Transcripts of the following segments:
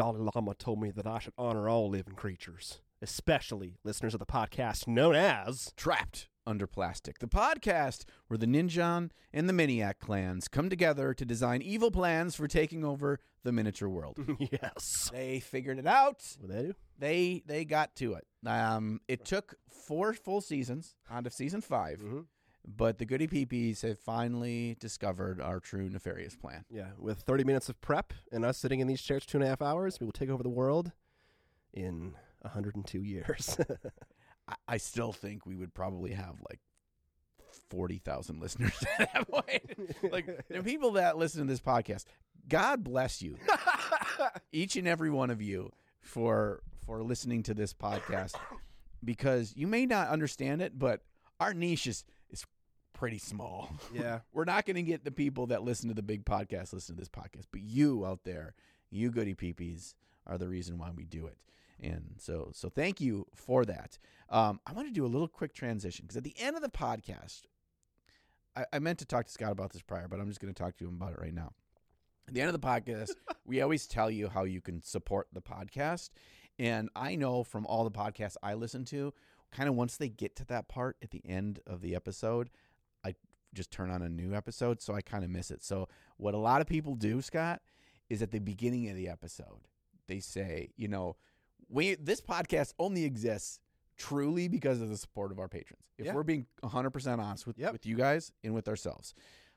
Dalai Lama told me that I should honor all living creatures, especially listeners of the podcast known as. Trapped Under Plastic, the podcast where the Ninjon and the Miniac clans come together to design evil plans for taking over the miniature world. yes. they figured it out. What they do? They they got to it. Um, it took four full seasons on of season 5 Mhm. But the Goody Peepees have finally discovered our true nefarious plan. Yeah, with 30 minutes of prep and us sitting in these chairs two and a half hours, we will take over the world in 102 years. I, I still think we would probably have like forty thousand listeners at that point. like the people that listen to this podcast, God bless you, each and every one of you for for listening to this podcast, because you may not understand it, but our niche is pretty small. yeah. We're not going to get the people that listen to the big podcast listen to this podcast, but you out there, you goody peepees, are the reason why we do it. And so, so thank you for that. Um, I want to do a little quick transition because at the end of the podcast, I, I meant to talk to Scott about this prior, but I'm just going to talk to him about it right now. At the end of the podcast, we always tell you how you can support the podcast. And I know from all the podcasts I listen to, kind of once they get to that part at the end of the episode, just turn on a new episode. So I kind of miss it. So, what a lot of people do, Scott, is at the beginning of the episode, they say, you know, we this podcast only exists truly because of the support of our patrons. If Yeah. we're being 100% honest with, Yep. with you guys and with ourselves,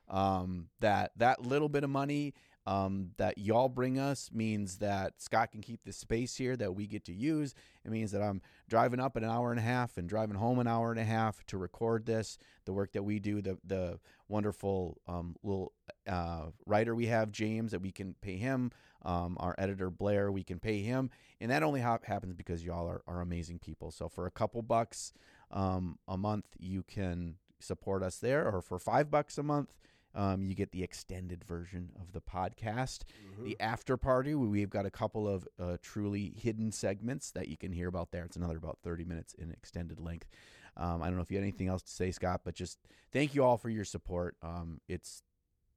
um, that that little bit of money um, that y'all bring us means that Scott can keep the space here that we get to use. It means that I'm driving up an hour and a half and driving home an hour and a half to record this. The work that we do, the the wonderful um, little uh, writer we have, James, that we can pay him. Um, our editor Blair, we can pay him, and that only hap happens because y'all are, are amazing people. So for a couple bucks um, a month, you can support us there, or for five bucks a month. Um, you get the extended version of the podcast, the after party. We've got a couple of uh, truly hidden segments that you can hear about there. It's another about 30 minutes in extended length. Um, I don't know if you had anything else to say, Scott, but just thank you all for your support. Um, it's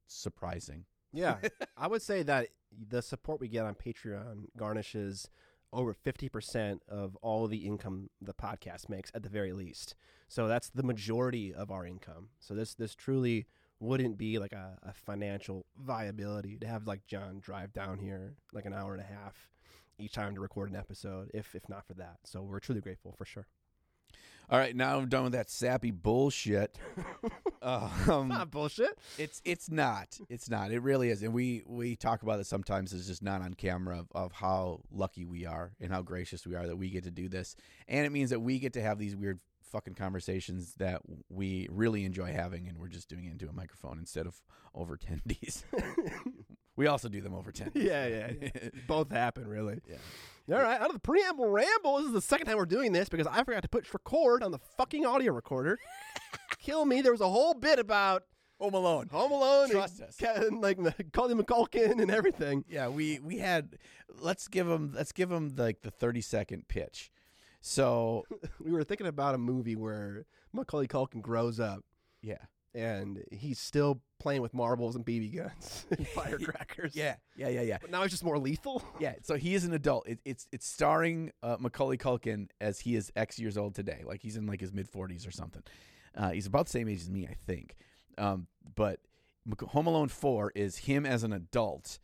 surprising. Yeah. I would say that the support we get on Patreon garnishes over 50% of all the income the podcast makes at the very least. So that's the majority of our income. So this this truly wouldn't be like a, a financial viability to have like John drive down here like an hour and a half each time to record an episode if if not for that. So we're truly grateful for sure. All right, now I'm done with that sappy bullshit. um, Not bullshit. It's it's not. It's not. It really is. And we we talk about it sometimes. It's just not on camera of, of how lucky we are and how gracious we are that we get to do this. And it means that we get to have these weird fucking conversations that we really enjoy having, and we're just doing it into a microphone instead of over tendies. we also do them over tendies. Yeah, yeah, yeah. Both happen really. Yeah. All right, out of the preamble ramble, this is the second time we're doing this because I forgot to push record on the fucking audio recorder. Kill me. There was a whole bit about Home Alone. Home Alone, Trust and us. Ke- like Colin McCulkin and everything. Yeah, we we had. Let's give them. Let's give them like the thirty second pitch. So We were thinking about a movie where Macaulay Culkin grows up yeah. and he's still playing with marbles and BB guns and firecrackers. Yeah, yeah, yeah, yeah. But now he's just more lethal. Yeah, so he is an adult. It, it's it's starring uh, Macaulay Culkin as he is X years old today. Like he's in like his mid forties or something. Uh, he's about the same age as me, I think. Um, but Home Alone Four is him as an adult,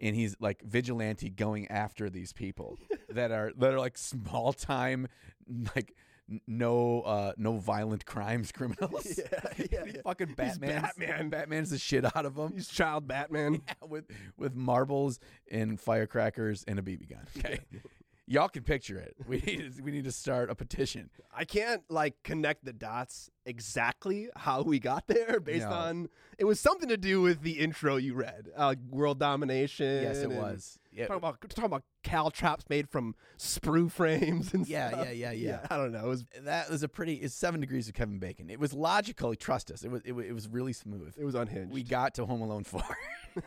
and he's like vigilante going after these people that are that are like small time, like no uh, no violent crimes criminals. Yeah, yeah, yeah. Fucking Batman. Batman. Batman's the shit out of them He's child Batman. with with marbles and firecrackers and a BB gun. Okay, y'all can picture it. We need to, we need to start a petition. I can't like connect the dots exactly how we got there based No. on it was something to do with the intro you read, uh, world domination. Yes, it was. Yeah. Talking about talking about caltrops made from sprue frames and Yeah, stuff. yeah, yeah, yeah. I don't know. It was That was a pretty. It's seven degrees of Kevin Bacon. It was logical. Trust us. It was. It was, it was really smooth. it was unhinged. We got to Home Alone four.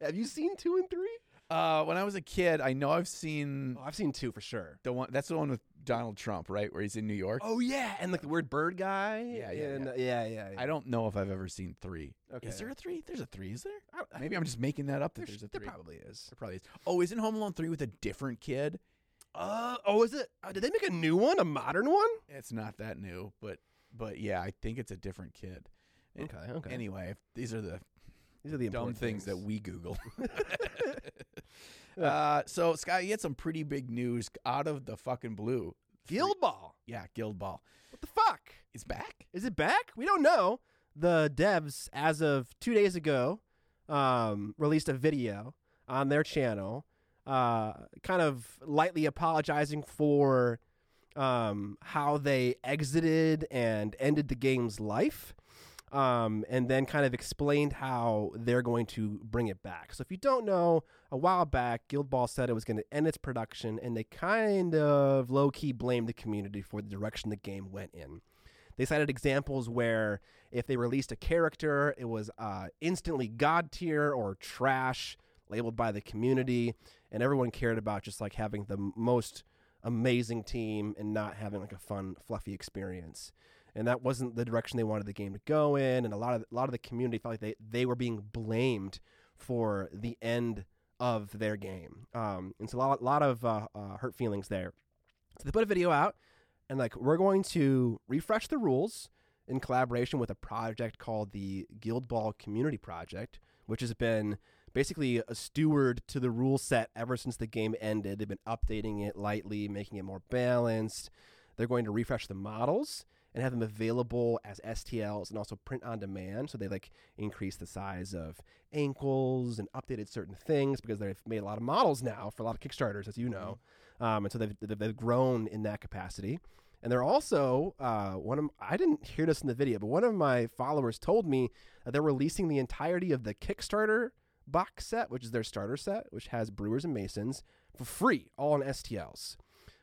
Have you seen two and three? Uh, when I was a kid, I know I've seen Oh, I've seen two for sure. the one. That's the one with Donald Trump, right? Where he's in New York. Oh yeah, and like the weird bird guy. Yeah, yeah, and, uh, yeah, yeah. yeah. I don't know if I've ever seen three. Okay. Is there a three? There's a three, is there? Maybe I'm just making that up that There's- a there three. probably is. There probably is. Oh, isn't Home Alone 3 with a different kid? Uh, oh, is it? Uh, did they make a new one, a modern one? It's not that new, but but yeah, I think it's a different kid. Okay, okay. Anyway, these are the These are the dumb important things, that we Google. Uh, so, Scott, you had some pretty big news out of the fucking blue. Guild Ball. Yeah, Guild Ball. What the fuck? It's back? Is it back? We don't know. The devs, as of two days ago, um, released a video on their channel, uh, kind of lightly apologizing for um, how they exited and ended the game's life, um, and then kind of explained how they're going to bring it back. So if you don't know, a while back, Guild Ball said it was going to end its production, and they kind of low key blamed the community for the direction the game went in. They cited examples where if they released a character, it was uh, instantly god tier or trash, labeled by the community, and everyone cared about just like having the most amazing team and not having like a fun, fluffy experience. And that wasn't the direction they wanted the game to go in, and a lot of a lot of the community felt like they, they were being blamed for the end of their game. Um, and so a lot, lot of uh, uh, hurt feelings there. So they put a video out, and like we're going to refresh the rules in collaboration with a project called the Guild Ball Community Project, which has been basically a steward to the rule set ever since the game ended. They've been updating it lightly, making it more balanced. They're going to refresh the models and have them available as STLs and also print on demand. So they like increase the size of ankles and updated certain things because they've made a lot of models now for a lot of Kickstarters, as you know. Um, and so they've, they've they've grown in that capacity. And they're also uh, one of I didn't hear this in the video, but one of my followers told me that they're releasing the entirety of the Kickstarter box set, which is their starter set, which has Brewers and Masons for free, all on STLs.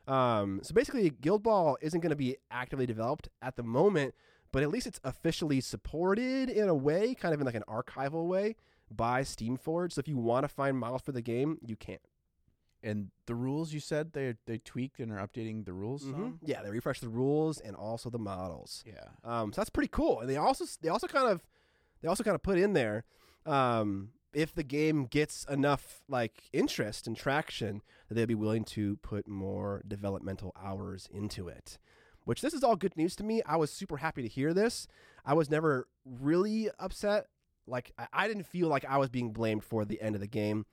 Um, so basically, Guild Ball isn't going to be actively developed at the moment, but at least it's officially supported in a way, kind of in like an archival way, by Steamforge. So if you want to find models for the game, you can. And the rules you said they they tweaked and are updating the rules. some? Yeah, they refresh the rules and also the models. Yeah. Um, so that's pretty cool. And they also they also kind of they also kind of put in there um, if the game gets enough like interest and traction that they'd be willing to put more developmental hours into it. Which this is all good news to me. I was super happy to hear this. I was never really upset. Like I, I didn't feel like I was being blamed for the end of the game.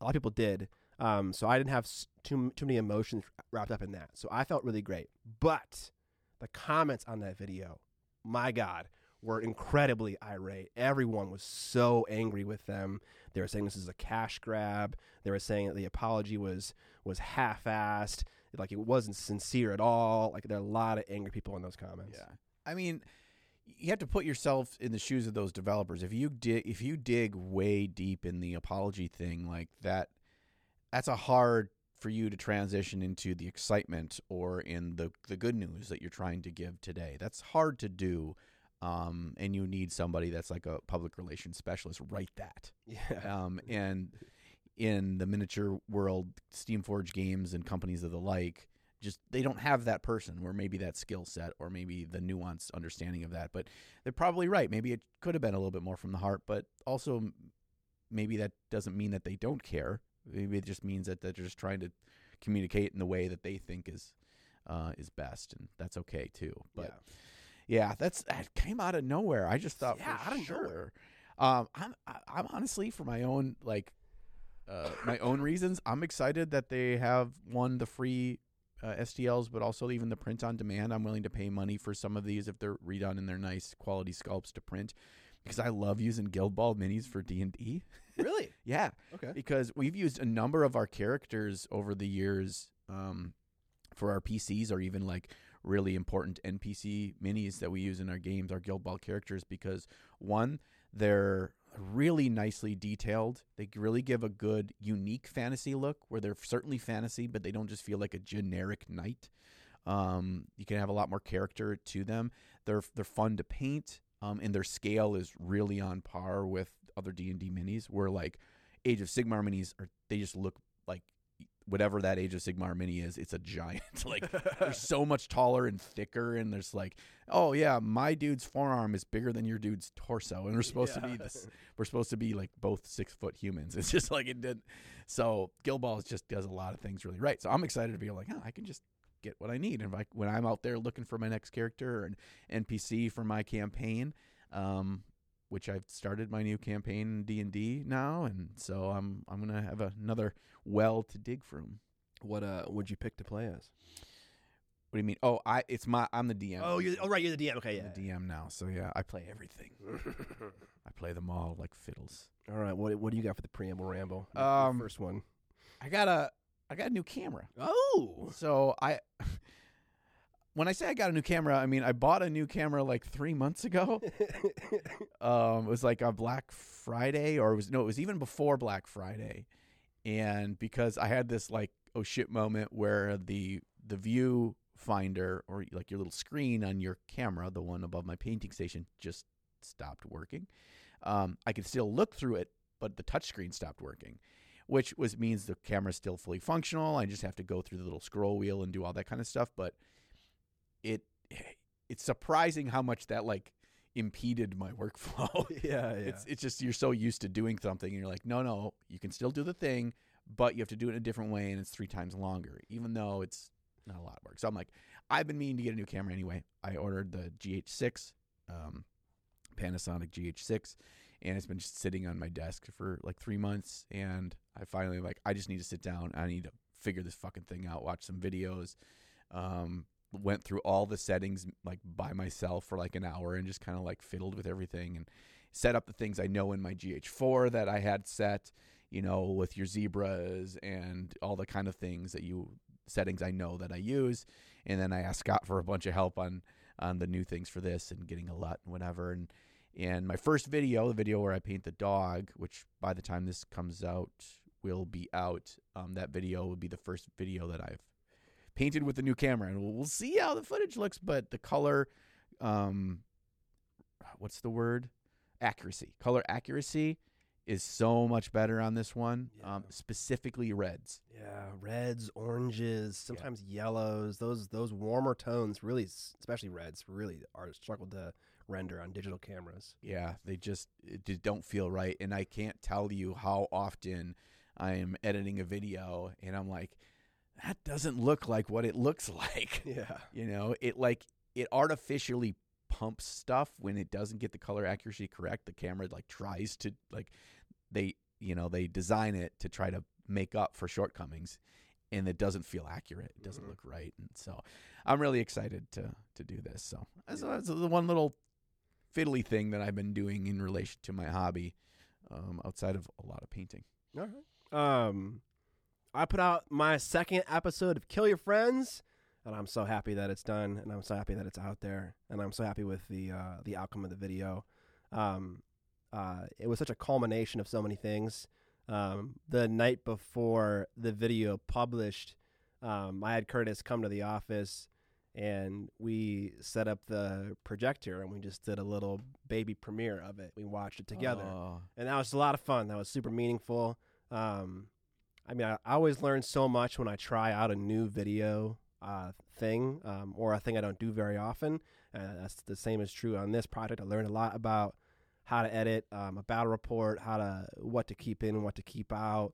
A lot of people did. Um, so I didn't have too too many emotions wrapped up in that. So I felt really great. But the comments on that video, my God, were incredibly irate. Everyone was so angry with them. They were saying this is a cash grab. They were saying that the apology was was half-assed, like it wasn't sincere at all. Like there are a lot of angry people in those comments. Yeah. I mean, you have to put yourself in the shoes of those developers. If you dig, if you dig way deep in the apology thing, like that, that's a hard for you to transition into the excitement or in the the good news that you're trying to give today. That's hard to do. Um, and you need somebody that's like a public relations specialist write that. Yeah. Um, and in the miniature world, Steamforge games and companies of the like, just they don't have that person or maybe that skill set or maybe the nuanced understanding of that. But they're probably right. Maybe it could have been a little bit more from the heart, but also maybe that doesn't mean that they don't care. Maybe it just means that they're just trying to communicate in the way that they think is uh, is best, and that's okay too. But yeah, that's that came out of nowhere. I just thought, Yeah, for out of sure. nowhere. Um, I'm I- I'm honestly for my own like uh, my own reasons. I'm excited that they have won the free uh, STLs, but also even the print on demand. I'm willing to pay money for some of these if they're redone and they're nice quality sculpts to print, because I love using Guild Ball minis for D and D. really? Yeah, Okay. because we've used a number of our characters over the years um, for our PCs or even like really important NPC minis that we use in our games, our Guild Ball characters, because one, they're really nicely detailed. They really give a good, unique fantasy look where they're certainly fantasy, but they don't just feel like a generic knight. Um, you can have a lot more character to them. They're they're fun to paint, um, and their scale is really on par with other D and D minis. Where like Age of Sigmar minis are, they just look like whatever that Age of Sigmar mini is, it's a giant. like they're so much taller and thicker, and there's like, oh yeah, my dude's forearm is bigger than your dude's torso, and we're supposed to be this. We're supposed to be like both six foot humans. It's just like it did. So Guild Balls just does a lot of things really right. So I'm excited to be like, oh, I can just get what I need, and if I, when I'm out there looking for my next character or an NPC for my campaign, um, which I've started my new campaign in D and D now, and so I'm I'm gonna have another well to dig from. What uh would you pick to play as? What do you mean? Oh, I it's my I'm the DM. Oh, you're oh right, you're the DM. Okay, I'm yeah. the DM now. So yeah, I play everything. I play them all like fiddles. All right, what what do you got for the preamble ramble? Um, first one. I got a I got a new camera. Oh, So I when I say I got a new camera, I mean I bought a new camera like three months ago. um, it was like on Black Friday, or it was no, it was even before Black Friday, and because I had this like oh shit moment where the the view finder or like your little screen on your camera, the one above my painting station, just stopped working. Um, I could still look through it, but the touchscreen stopped working, which was means the camera's still fully functional. I just have to go through the little scroll wheel and do all that kind of stuff, but it it's surprising how much that like impeded my workflow. yeah, yeah. It's it's just you're so used to doing something and you're like, no, no, you can still do the thing, but you have to do it in a different way and it's three times longer, even though it's not a lot of work. So I'm like, I've been meaning to get a new camera anyway. I ordered the GH6, um, Panasonic GH6, and it's been just sitting on my desk for like three months. And I finally like, I just need to sit down. I need to figure this fucking thing out. Watch some videos. Um, went through all the settings like by myself for like an hour and just kind of like fiddled with everything and set up the things I know in my GH4 that I had set, you know, with your zebras and all the kind of things that you settings I know that I use. And then I asked Scott for a bunch of help on on the new things for this and getting a LUT and whatever. And and my first video, the video where I paint the dog, which by the time this comes out will be out. Um, that video will be the first video that I've painted with the new camera, and we'll, see how the footage looks. But the color, um, what's the word? Accuracy, color accuracy is so much better on this one. Um, specifically reds. Yeah, reds, oranges, sometimes yellows. Those those warmer tones, really, especially reds, really are struggled to render on digital cameras. Yeah, they just just don't feel right, and I can't tell you how often I am editing a video, and I'm like, that doesn't look like what it looks like. Yeah, You know, it like it artificially pumps stuff when it doesn't get the color accuracy correct. The camera like tries to like they you know they design it to try to make up for shortcomings, and it doesn't feel accurate. It doesn't Mhm. look right, and so I'm really excited to to do this. So that's, that's the one little fiddly thing that I've been doing in relation to my hobby, um, outside of a lot of painting. all right. Um, I put out my second episode of Kill Your Friends, and I'm so happy that it's done, and I'm so happy that it's out there, and I'm so happy with the uh, the outcome of the video. Um, uh, it was such a culmination of so many things. Um, the night before the video published, um, I had Curtis come to the office, and we set up the projector, and we just did a little baby premiere of it. We watched it together Oh, and that was a lot of fun. That was super meaningful. Um, I mean, I, I always learn so much when I try out a new video uh, thing um, or a thing I don't do very often. Uh, that's the same is true on this project. I learned a lot about how to edit um, a battle report, how to what to keep in and what to keep out.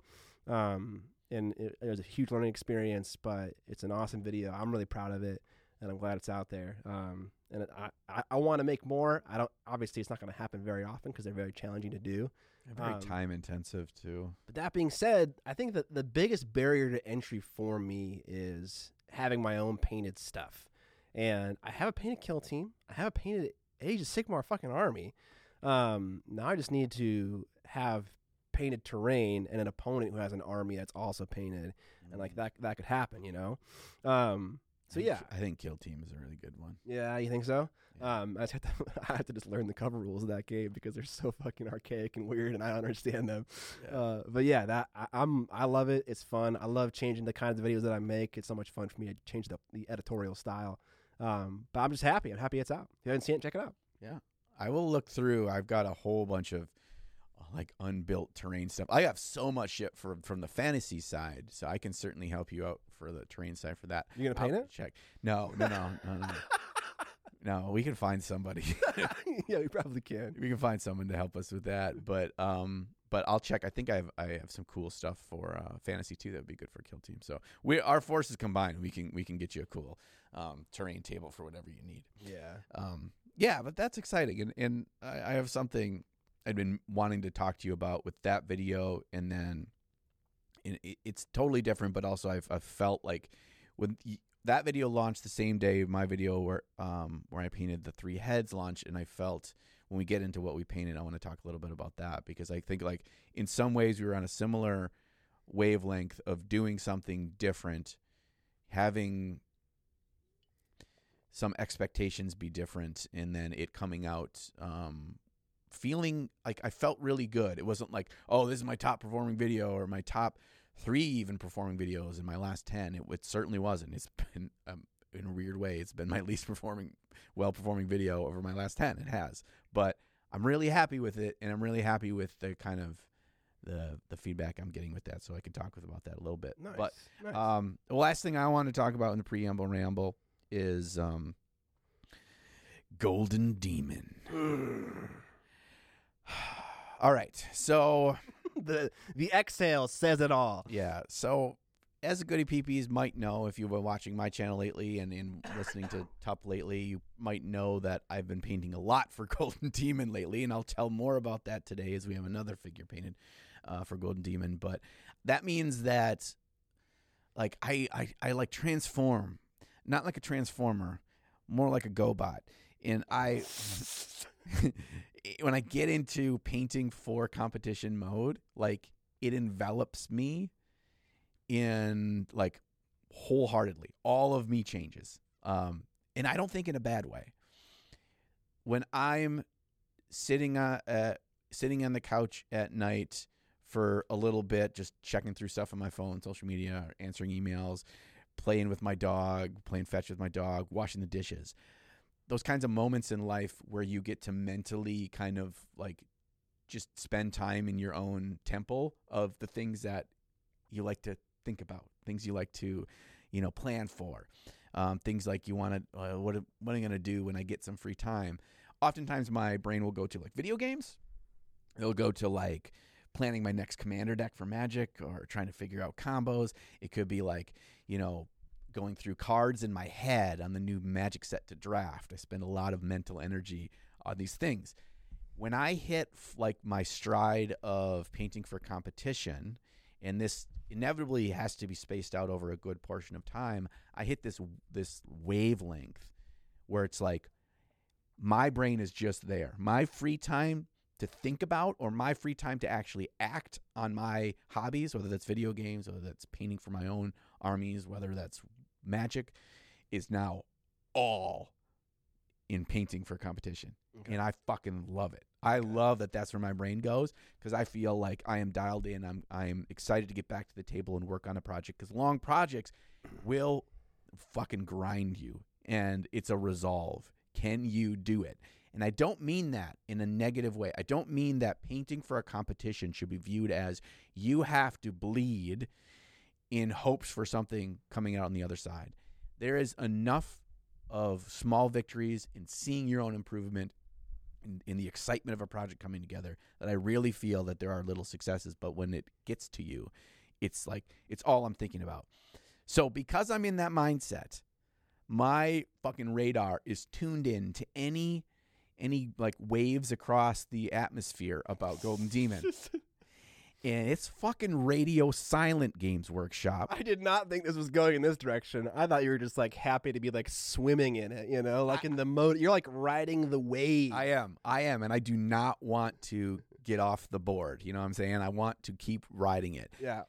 Um, and it, it was a huge learning experience, but it's an awesome video. I'm really proud of it, and I'm glad it's out there. Um, and I, I, I want to make more. I don't. Obviously, it's not going to happen very often because they're very challenging to do. Very Um, time intensive too. But that being said, I think that the biggest barrier to entry for me is having my own painted stuff. And I have a painted kill team. I have a painted Age of Sigmar fucking army. Um, now I just need to have painted terrain and an opponent who has an army that's also painted, and like that that could happen, you know. Um, so yeah, I think Kill Team is a really good one. yeah, you think so? Yeah. Um, I just have to, I have to just learn the cover rules of that game because they're so fucking archaic and weird, and I don't understand them. Yeah. Uh, but yeah, that I, I'm I love it. It's fun. I love changing the kinds of videos that I make. It's so much fun for me to change the, the editorial style. Um, but I'm just happy. I'm happy it's out. If you haven't seen it, check it out. Yeah, I will look through. I've got a whole bunch of like unbuilt terrain stuff. I have so much shit for from the fantasy side, so I can certainly help you out for the terrain side for that. You gonna paint I'll it? Check. No, no, no, no, no. no, we can find somebody. yeah, we probably can. we can find someone to help us with that. But um, but I'll check. I think I have I have some cool stuff for uh, fantasy too that would be good for kill team. So we our forces combined, we can we can get you a cool um, terrain table for whatever you need. Yeah. Um, yeah, but that's exciting, and and I, I have something I'd been wanting to talk to you about with that video, and then it, it- it's totally different, but also I've, I've felt like when that video launched the same day my video where um where I painted the three heads launched, and I felt when we get into what we painted, I want to talk a little bit about that because I think like in some ways we were on a similar wavelength of doing something different, having some expectations be different and then it coming out um feeling like I felt really good. It wasn't like, oh, this is my top performing video or my top three even performing videos in my last 10. It, it certainly wasn't. It's been, um, in a weird way, it's been my least performing, well performing video over my last 10. It has. But I'm really happy with it and I'm really happy with the kind of the the feedback I'm getting with that so I can talk with about that a little bit. Nice. But nice. um, the last thing I want to talk about in the preamble ramble is um, Golden Demon. all right, so the the exhale says it all. yeah, so as the goody peepees might know if you've been watching my channel lately and, and listening to Tup lately, you might know that I've been painting a lot for Golden Demon lately, and I'll tell more about that today as we have another figure painted uh, for Golden Demon. But that means that like I, I I like transform, not like a transformer, more like a GoBot, and I when I get into painting for competition mode, like it envelops me in like wholeheartedly. All of me changes. Um, and I don't think in a bad way. When I'm sitting uh, uh sitting on the couch at night for a little bit, just checking through stuff on my phone, social media, answering emails, playing with my dog, playing fetch with my dog, washing the dishes. Those kinds of moments in life where you get to mentally kind of like just spend time in your own temple of the things that you like to think about, things you like to, you know, plan for, um, things like you want to, uh, what, what am I going to do when I get some free time? Oftentimes my brain will go to like video games. It'll go to like planning my next commander deck for Magic or trying to figure out combos. It could be like, you know, going through cards in my head on the new Magic set to draft. I spend a lot of mental energy on these things. When I hit like my stride of painting for competition, and this inevitably has to be spaced out over a good portion of time, I hit this this wavelength where it's like my brain is just there. My free time to think about or my free time to actually act on my hobbies, whether that's video games, whether that's painting for my own armies, whether that's magic, is now all in painting for competition. Okay. And I fucking love it. I love that that's where my brain goes because I feel like I am dialed in. I'm I am excited to get back to the table and work on a project because long projects will fucking grind you and it's a resolve. Can you do it? And I don't mean that in a negative way. I don't mean that painting for a competition should be viewed as you have to bleed in hopes for something coming out on the other side. There is enough of small victories in seeing your own improvement in, in the excitement of a project coming together that I really feel that there are little successes, but when it gets to you, it's like it's all I'm thinking about. So because I'm in that mindset, my fucking radar is tuned in to any any like waves across the atmosphere about Golden Demon. and it's fucking radio silent games workshop. I did not think this was going in this direction. I thought you were just like happy to be like swimming in it, you know, like in the mode. You're like riding the wave. I am. I am. And I do not want to get off the board. You know what I'm saying? I want to keep riding it. yeah.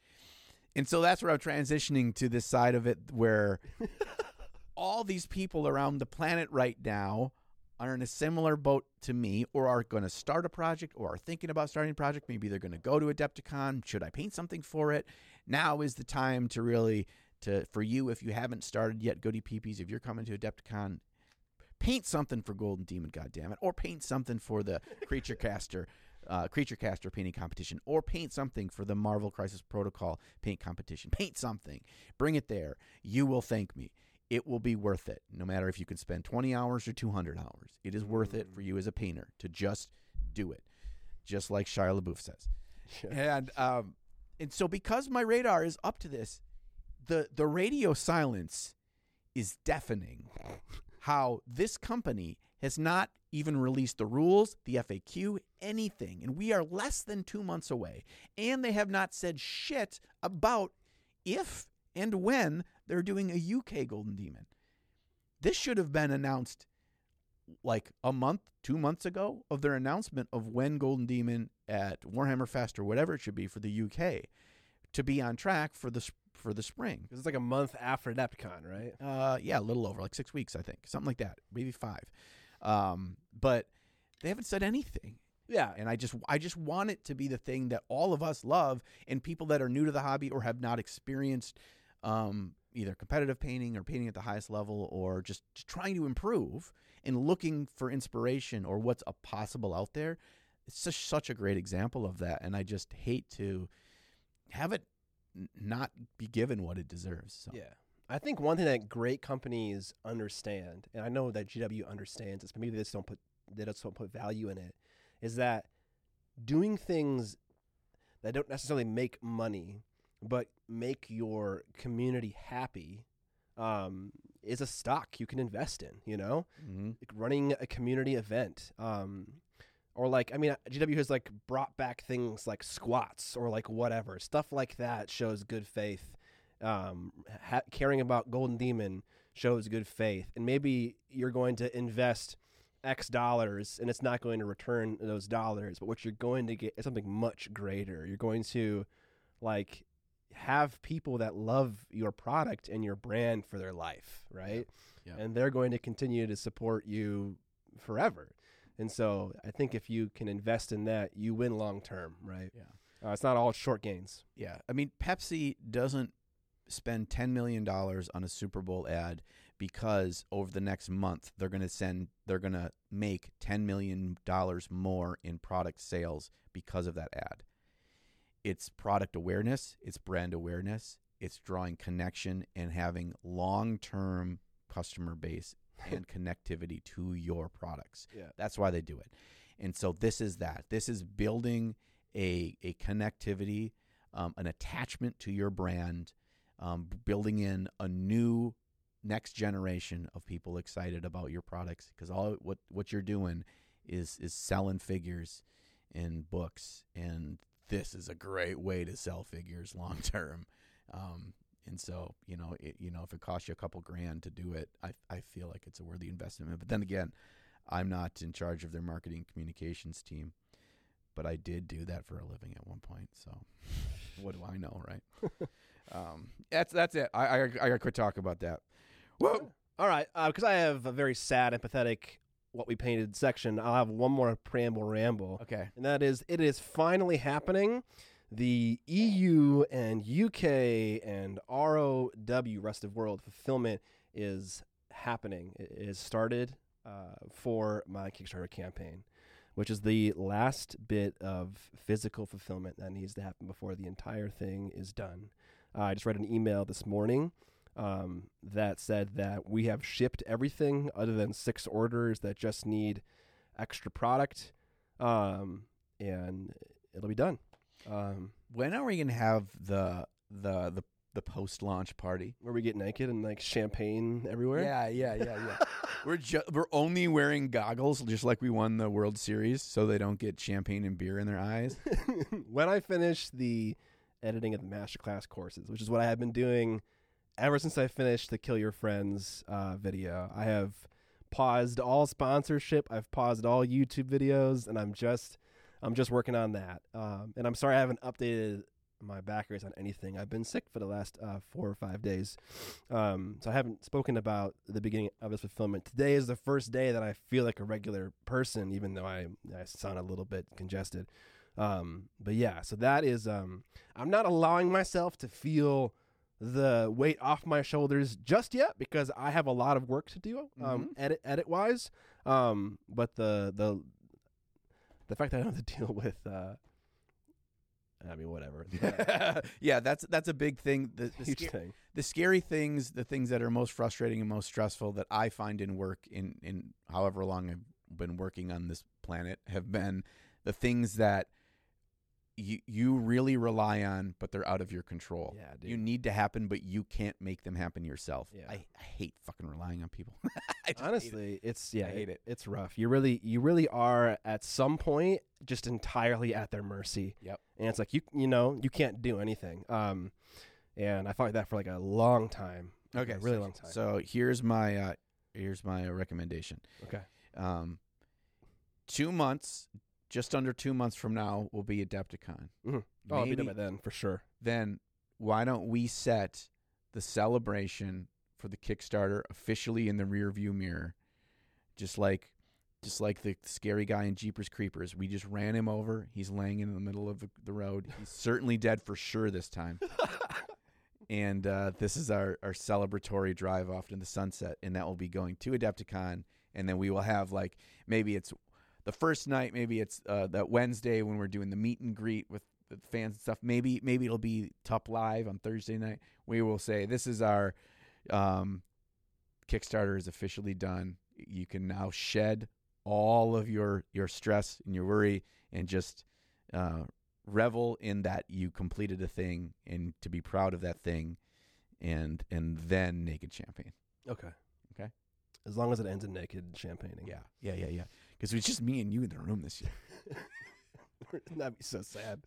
And so that's where I'm transitioning to this side of it where all these people around the planet right now are in a similar boat to me or are going to start a project or are thinking about starting a project. Maybe they're going to go to Adepticon. Should I paint something for it? Now is the time to really to for you if you haven't started yet, Goody Peepees, if you're coming to Adepticon, paint something for Golden Demon, goddammit, or paint something for the Creature Caster uh, Creature Caster painting competition, or paint something for the Marvel Crisis Protocol paint competition. Paint something, bring it there. You will thank me. It will be worth it, no matter if you can spend 20 hours or 200 hours. It is worth it for you as a painter to just do it, just like Shia LaBeouf says. And um, and so because my radar is up to this, the the radio silence is deafening. How this company has not even released the rules, the FAQ, anything, and we are less than two months away, and they have not said shit about if and when they're doing a UK Golden Demon. This should have been announced like a month, two months ago of their announcement of when Golden Demon at Warhammer Fest or whatever it should be for the UK to be on track for the for the spring. Because it's like a month after Adepticon, right? Uh, yeah, a little over, like six weeks, I think, something like that, maybe five. Um, but they haven't said anything, Yeah. and I just I just want it to be the thing that all of us love, and people that are new to the hobby or have not experienced um, either competitive painting or painting at the highest level or just, trying to improve and looking for inspiration or what's possible out there. It's just such a great example of that, and I just hate to have it not be given what it deserves. So. Yeah. I think one thing that great companies understand, and I know that GW understands this, but maybe they just don't put they just don't put value in it, is that doing things that don't necessarily make money, but make your community happy, um, is a stock you can invest in. You know, hmm like running a community event um or like i mean gw has like brought back things like squats or like whatever. Stuff like that shows good faith um ha- caring about golden demon shows good faith. And maybe you're going to invest x dollars and it's not going to return those dollars but what you're going to get is something much greater. You're going to like have people that love your product and your brand for their life right Yeah. and they're going to continue to support you forever. And so I think if you can invest in that, you win long term, right? Yeah. Uh, it's not all short gains. Yeah. I mean, Pepsi doesn't spend $10 million on a Super Bowl ad because over the next month they're going to send they're going to make 10 million dollars more in product sales because of that ad. It's product awareness, it's brand awareness, it's drawing connection and having long-term customer base and connectivity to your products. Yeah. That's why they do it. And so this is that. This is building a a connectivity, um, an attachment to your brand, um, building in a new next generation of people excited about your products because all what what you're doing is is selling figures and books and this is a great way to sell figures long term um, and so you know it, you know if it costs you a couple grand to do it I, I feel like it's a worthy investment but then again i'm not in charge of their marketing communications team but i did do that for a living at one point so what do i know right um, that's that's it i i, I gotta quit talking about that Whoa. All right. Because I have a very sad and pathetic what we painted section, I'll have one more preamble ramble. okay And that is, it is finally happening. The EU and UK and ROW, rest of world fulfillment, is happening. It is started uh, for my Kickstarter campaign, which is the last bit of physical fulfillment that needs to happen before the entire thing is done. Uh, I just read an email this morning um, that said that we have shipped everything other than six orders that just need extra product, um, and it'll be done. Um, when are we gonna have the the the, the post launch party where we get naked and like champagne everywhere. yeah yeah yeah yeah we're ju- we're only wearing goggles just like we won the world series so they don't get champagne and beer in their eyes when I finish the editing of the masterclass courses, which is what I have been doing ever since I finished the Kill Your Friends uh, video, I have paused all sponsorship. I've paused all YouTube videos, and I'm just I'm just working on that. Um, and I'm sorry I haven't updated my backers on anything. I've been sick for the last uh, four or five days, um, so I haven't spoken about the beginning of this fulfillment. Today is the first day that I feel like a regular person, even though I I sound a little bit congested. Um, but yeah, so that is um, I'm not allowing myself to feel the weight off my shoulders just yet because I have a lot of work to do, um, Mhm. edit edit wise. Um, but the the the fact that I don't have to deal with. Uh, I mean, whatever. Yeah, that's that's a big thing. The, the, huge sca- thing. the scary things, the things that are most frustrating and most stressful that I find in work in in however long I've been working on this planet have been the things that you you really rely on, but they're out of your control. Yeah, dude. You need to happen, but you can't make them happen yourself. Yeah. I, I hate fucking relying on people. Hate it. Honestly, it's yeah, I hate it. It's rough. You really, you really are at some point just entirely at their mercy. Yep. And it's like you, you know, you can't do anything. Um, and I like that for like a long time. Like, a really so- long time. So here's my uh, here's my recommendation. okay. Um, two months, just under two months from now, will be Adepticon. Mhm. Oh, I'll be done by then for sure. then why don't we set the celebration for the Kickstarter officially in the rear view mirror? Just like just like the scary guy in Jeepers Creepers. We just ran him over. He's laying in the middle of the- road. He's certainly dead for sure this time. And uh, this is our, our celebratory drive off into the sunset. And that will be going to Adepticon. And then we will have like maybe it's the first night, maybe it's uh, that Wednesday when we're doing the meet and greet with the fans and stuff. Maybe maybe it'll be Tup Live on Thursday night. We will say this is our um, Kickstarter is officially done. You can now shed all of your your stress and your worry and just uh, revel in that you completed a thing and to be proud of that thing and and then naked champagne. Okay. Okay. As long as it ends in naked champagning. Yeah, yeah, yeah, yeah. Because it's just me and you in the room this year. That'd be so sad.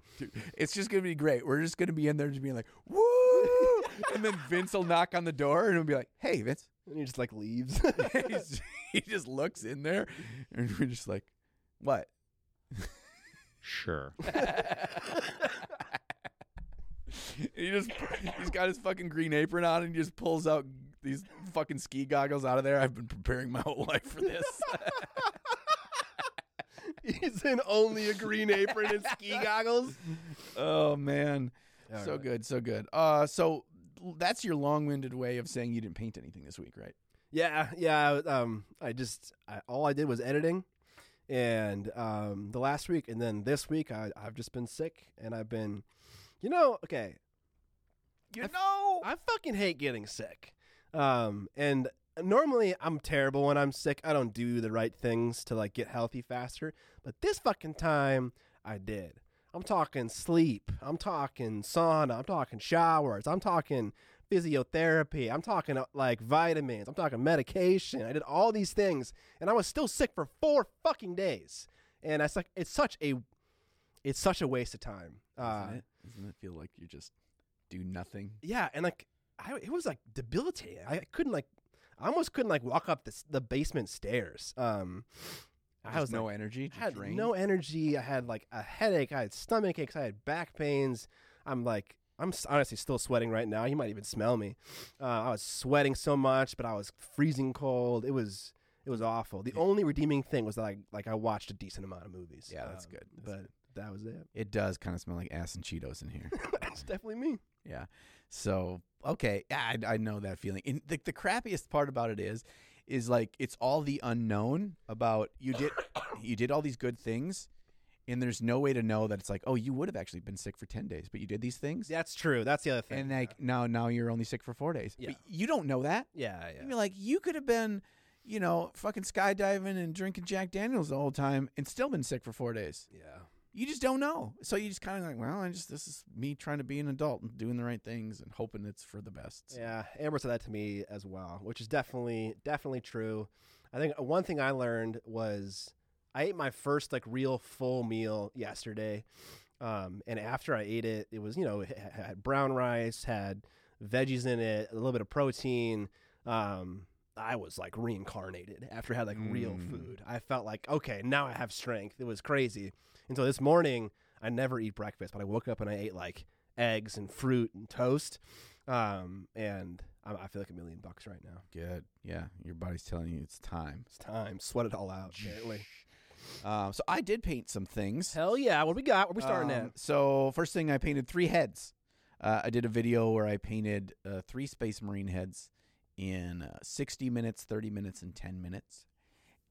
It's just gonna be great. We're just gonna be in there just being like, woo! and then Vince will knock on the door and he'll be like, Hey, Vince. And he just like leaves. He's- he just looks in there and we're just like, What? Sure. he just he's got his fucking green apron on and he just pulls out these fucking ski goggles out of there. I've been preparing my whole life for this. He's in only a green apron and ski goggles. oh man. All so right. good, so good. Uh so that's your long-winded way of saying you didn't paint anything this week, right? Yeah, yeah. Um, I just I, all I did was editing, and um, the last week, and then this week, I, I've just been sick, and I've been, you know, okay. You I- know. I fucking hate getting sick. Um, and normally I'm terrible when I'm sick. I don't do the right things to like get healthy faster. But this fucking time I did. I'm talking sleep. I'm talking sauna. I'm talking showers. I'm talking physiotherapy. I'm talking uh, like vitamins. I'm talking medication. I did all these things and I was still sick for 4 fucking days. And it's like it's such a it's such a waste of time. Uh, Doesn't it? Doesn't it feel like you just do nothing? yeah, and like I, it was like debilitating. I couldn't like, I almost couldn't like walk up the the basement stairs. Um, I was no like, energy. I had drained? no energy. I had like a headache. I had stomach aches. I had back pains. I'm like, I'm honestly still sweating right now. You might even smell me. Uh, I was sweating so much, but I was freezing cold. It was it was awful. The only redeeming thing was that I like I watched a decent amount of movies. Yeah, that's Um, good. That's but good. that was it. It does kind of smell like ass and Cheetos in here. that's definitely me. Yeah. So okay, I, I know that feeling. And the, the crappiest part about it is, is like it's all the unknown about you did you did all these good things, and there's no way to know that it's like oh you would have actually been sick for ten days, but you did these things, That's true. That's the other thing. and like now now you're only sick for four days. Yeah. But you don't know that. yeah, yeah. I mean, like you could have been, you know, fucking skydiving and drinking Jack Daniels the whole time and still been sick for four days. yeah. You just don't know. So you just kind of like, well, I just this is me trying to be an adult and doing the right things and hoping it's for the best. Yeah, Amber said that to me as well, which is definitely definitely true. I think one thing I learned was I ate my first like real full meal yesterday, um, and after I ate it, it was you know it had brown rice, had veggies in it, a little bit of protein. Um, I was like reincarnated after I had like real Mm. food. I felt like okay, now I have strength. It was crazy. Until this morning, I never eat breakfast, but I woke up and I ate like eggs and fruit and toast. Um, and I, I feel like a million bucks right now. Good. Yeah, your body's telling you it's time. It's time. Sweat it all out. Apparently. Um, so I did paint some things. Hell yeah! What we got? What we starting Um, at? So first thing, I painted three heads. Uh, I did a video where I painted uh, three Space Marine heads in uh, 60 minutes, 30 minutes, and 10 minutes.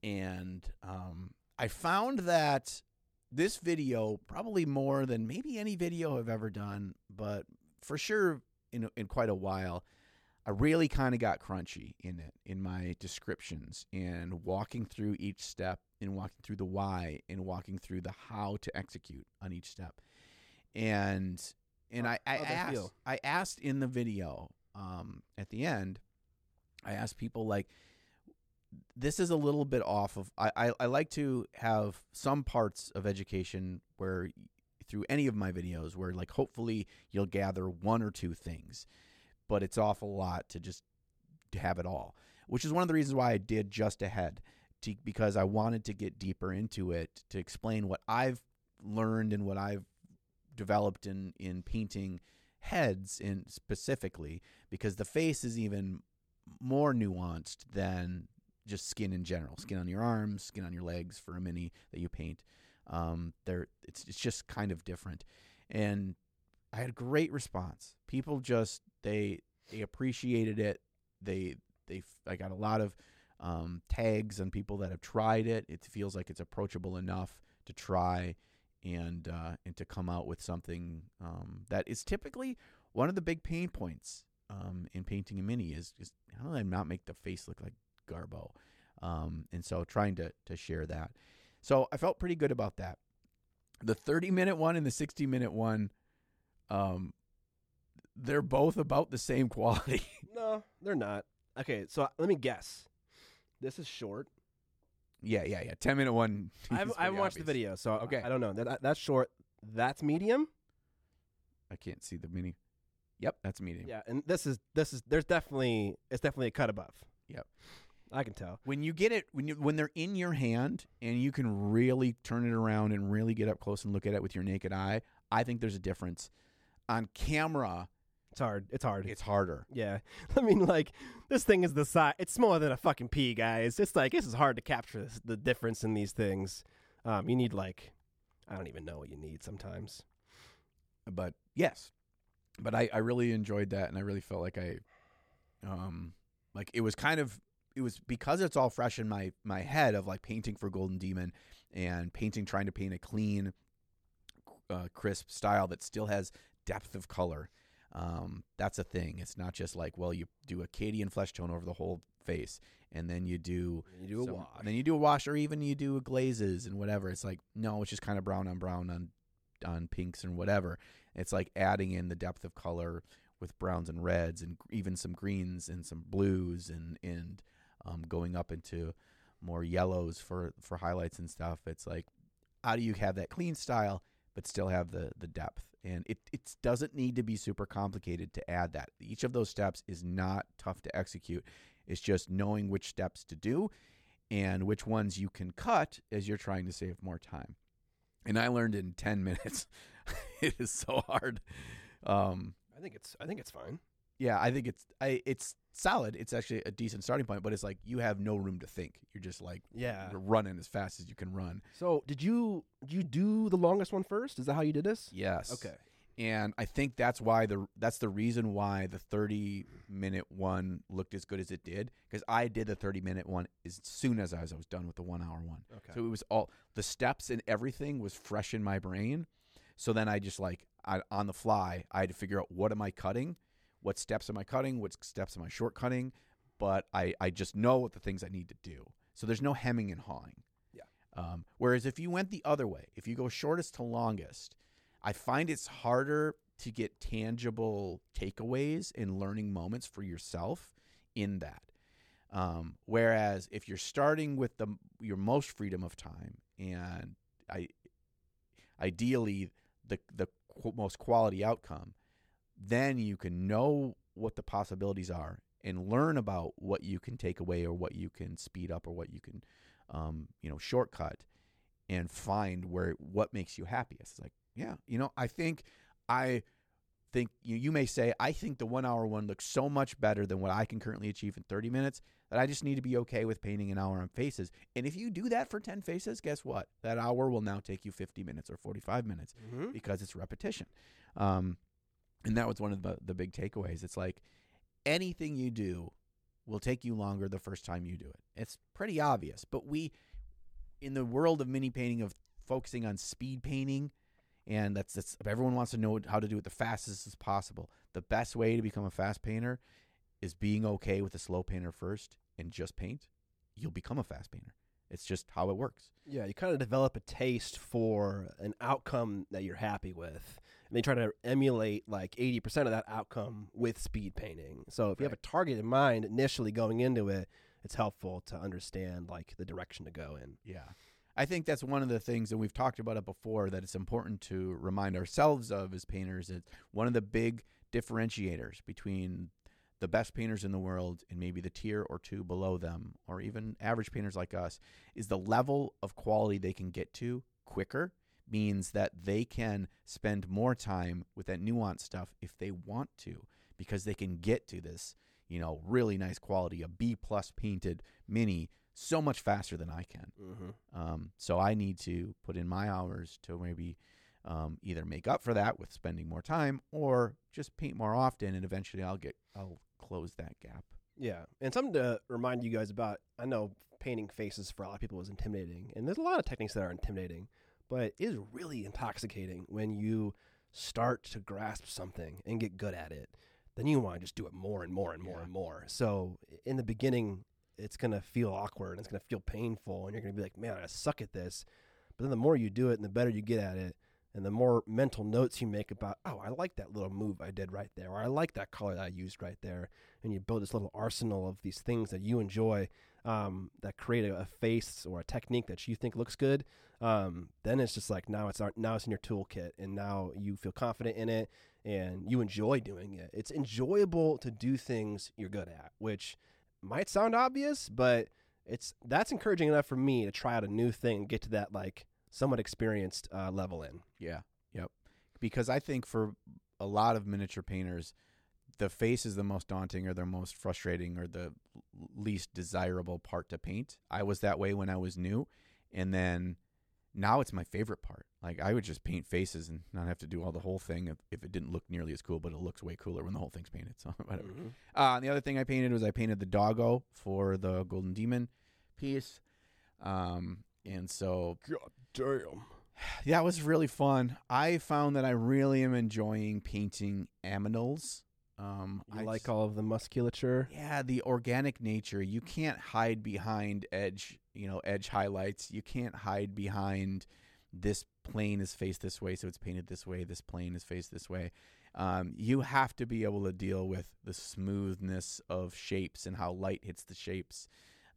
And um, I found that this video probably more than maybe any video I've ever done, but for sure in in quite a while. I really kind of got crunchy in it in my descriptions and walking through each step and walking through the why and walking through the how to execute on each step. And and I, asked feel? I asked in the video um, at the end, I asked people like this is a little bit off of I, I, I like to have some parts of education where through any of my videos where like hopefully you'll gather one or two things but it's awful lot to just to have it all which is one of the reasons why i did just ahead to, because i wanted to get deeper into it to explain what i've learned and what i've developed in in painting heads in specifically because the face is even more nuanced than just skin in general skin on your arms skin on your legs for a mini that you paint. Um, they're it's it's just kind of different. And i had a great response. People just they they appreciated it. They they i got a lot of um, tags on people that have tried it. It feels like it's approachable enough to try and uh, and to come out with something um, that is typically one of the big pain points um, in painting a mini is, is how do I not make the face look like Garbo? Um, and so trying to to share that. So I felt pretty good about that. The 30 minute one and the 60 minute one, um, they're both about the same quality. No, they're not. Okay, so let me guess. This is short. yeah, yeah, yeah. 10 minute one. I haven't, is I watched the video, so Okay. I, I don't know. That that's short. That's medium. I can't see the mini. Yep, that's medium. Yeah, and this is this is there's definitely it's definitely a cut above. Yep. I can tell. when you get it when you when they're in your hand and you can really turn it around and really get up close and look at it with your naked eye i think there's a difference on camera It's hard. It's hard. it's harder yeah. I mean, like this thing is the size. It's smaller than a fucking pea, guys. It's like this is hard to capture this, the difference in these things. Um, you need like I don't even know what you need sometimes. but yes but i i really enjoyed that and i really felt like i um like it was kind of it was because it's all fresh in my my head of like painting for golden demon and painting trying to paint a clean uh, crisp style that still has depth of color. Um, that's a thing. It's not just like well you do a Cadian flesh tone over the whole face and then you do You do a wash. and then you do a wash or even you do glazes and whatever. It's like no it's just kind of brown on brown on on pinks and whatever. It's like adding in the depth of color with browns and reds and even some greens and some blues and and um, going up into more yellows for for highlights and stuff it's like how do you have that clean style but still have the the depth? And it it doesn't need to be super complicated to add that. Each of those steps is not tough to execute. It's just knowing which steps to do and which ones you can cut as you're trying to save more time. And i learned in 10 minutes. It is so hard. Um I think it's I think it's fine. Yeah i think it's I, it's solid it's actually a decent starting point but it's like you have no room to think you're just like Yeah. running as fast as you can run So did you did you do the longest one first? Is that how you did this? yes Okay. and I think that's why the that's the reason why the 30 minute one looked as good as it did because I did the 30 minute one as soon as I was, I was done with the 1 hour one. Okay. So it was all the steps and everything was fresh in my brain. So then I just like I, on the fly, I had to figure out what am I cutting? What steps am I cutting? What steps am I shortcutting? But I I just know what the things I need to do. So there's no hemming and hawing. Yeah. Um, whereas if you went the other way, if you go shortest to longest, I find it's harder to get tangible takeaways and learning moments for yourself in that. Um, whereas if you're starting with the your most freedom of time and I ideally the the qu- most quality outcome, then you can know what the possibilities are and learn about what you can take away or what you can speed up or what you can um, you know shortcut and find where what makes you happiest. It's like, yeah, you know, I think I think you, you may say I think the one hour one looks so much better than what I can currently achieve in 30 minutes that I just need to be okay with painting an hour on faces. And if you do that for 10 faces, guess what? That hour will now take you 50 minutes or 45 minutes Mm-hmm. because it's repetition. Um, and that was one of the, the big takeaways. It's like anything you do will take you longer the first time you do it. It's pretty obvious, but we, in the world of mini painting of focusing on speed painting, and that's that's everyone wants to know how to do it the fastest as possible. The best way to become a fast painter is being okay with a slow painter first and just paint. You'll become a fast painter. It's just how it works. Yeah, you kind of develop a taste for an outcome that you're happy with. And they try to emulate like 80% of that outcome with speed painting. So if you have a target in mind initially going into it, it's helpful to understand like the direction to go in. Yeah. I think that's one of the things, and we've talked about it before, that it's important to remind ourselves of as painters. It's one of the big differentiators between the best painters in the world and maybe the tier or two below them, or even average painters like us, is the level of quality they can get to quicker. Means that they can spend more time with that nuanced stuff if they want to, because they can get to this, you know, really nice quality, a B plus painted mini so much faster than I can. Mm-hmm. Um, so I need to put in my hours to maybe um, either make up for that with spending more time or just paint more often, and eventually I'll get I'll close that gap. Yeah, and something to remind you guys about. I know painting faces for a lot of people is intimidating, and there's a lot of techniques that are intimidating, but it is really intoxicating when you start to grasp something and get good at it. Then you want to just do it more and more and more Yeah. and more. So in the beginning, it's gonna feel awkward and it's gonna feel painful, and you're gonna be like, "Man, I suck at this." But then the more you do it, and the better you get at it, and the more mental notes you make about, "Oh, I like that little move I did right there," or "I like that color that I used right there," and you build this little arsenal of these things that you enjoy um, that create a, a face or a technique that you think looks good. Um, then it's just like now it's our, now it's in your toolkit, and now you feel confident in it, and you enjoy doing it. It's enjoyable to do things you're good at, which might sound obvious, but it's that's encouraging enough for me to try out a new thing and get to that like somewhat experienced uh, level in. Yeah, yep. Because I think for a lot of miniature painters, the face is the most daunting or the most frustrating or the least desirable part to paint. I was that way when I was new, and then now it's my favorite part. Like I would just paint faces and not have to do all the whole thing if, if it didn't look nearly as cool, but it looks way cooler when the whole thing's painted. So whatever. Uh, and the other thing I painted was I painted the doggo for the Golden Demon piece. Um, and so God damn. yeah, it was really fun. I found that I really am enjoying painting aminals. Um, I like all of the musculature? yeah, the organic nature. You can't hide behind edge, you know, edge highlights. You can't hide behind this plane is faced this way, so it's painted this way. This plane is faced this way. Um, you have to be able to deal with the smoothness of shapes and how light hits the shapes.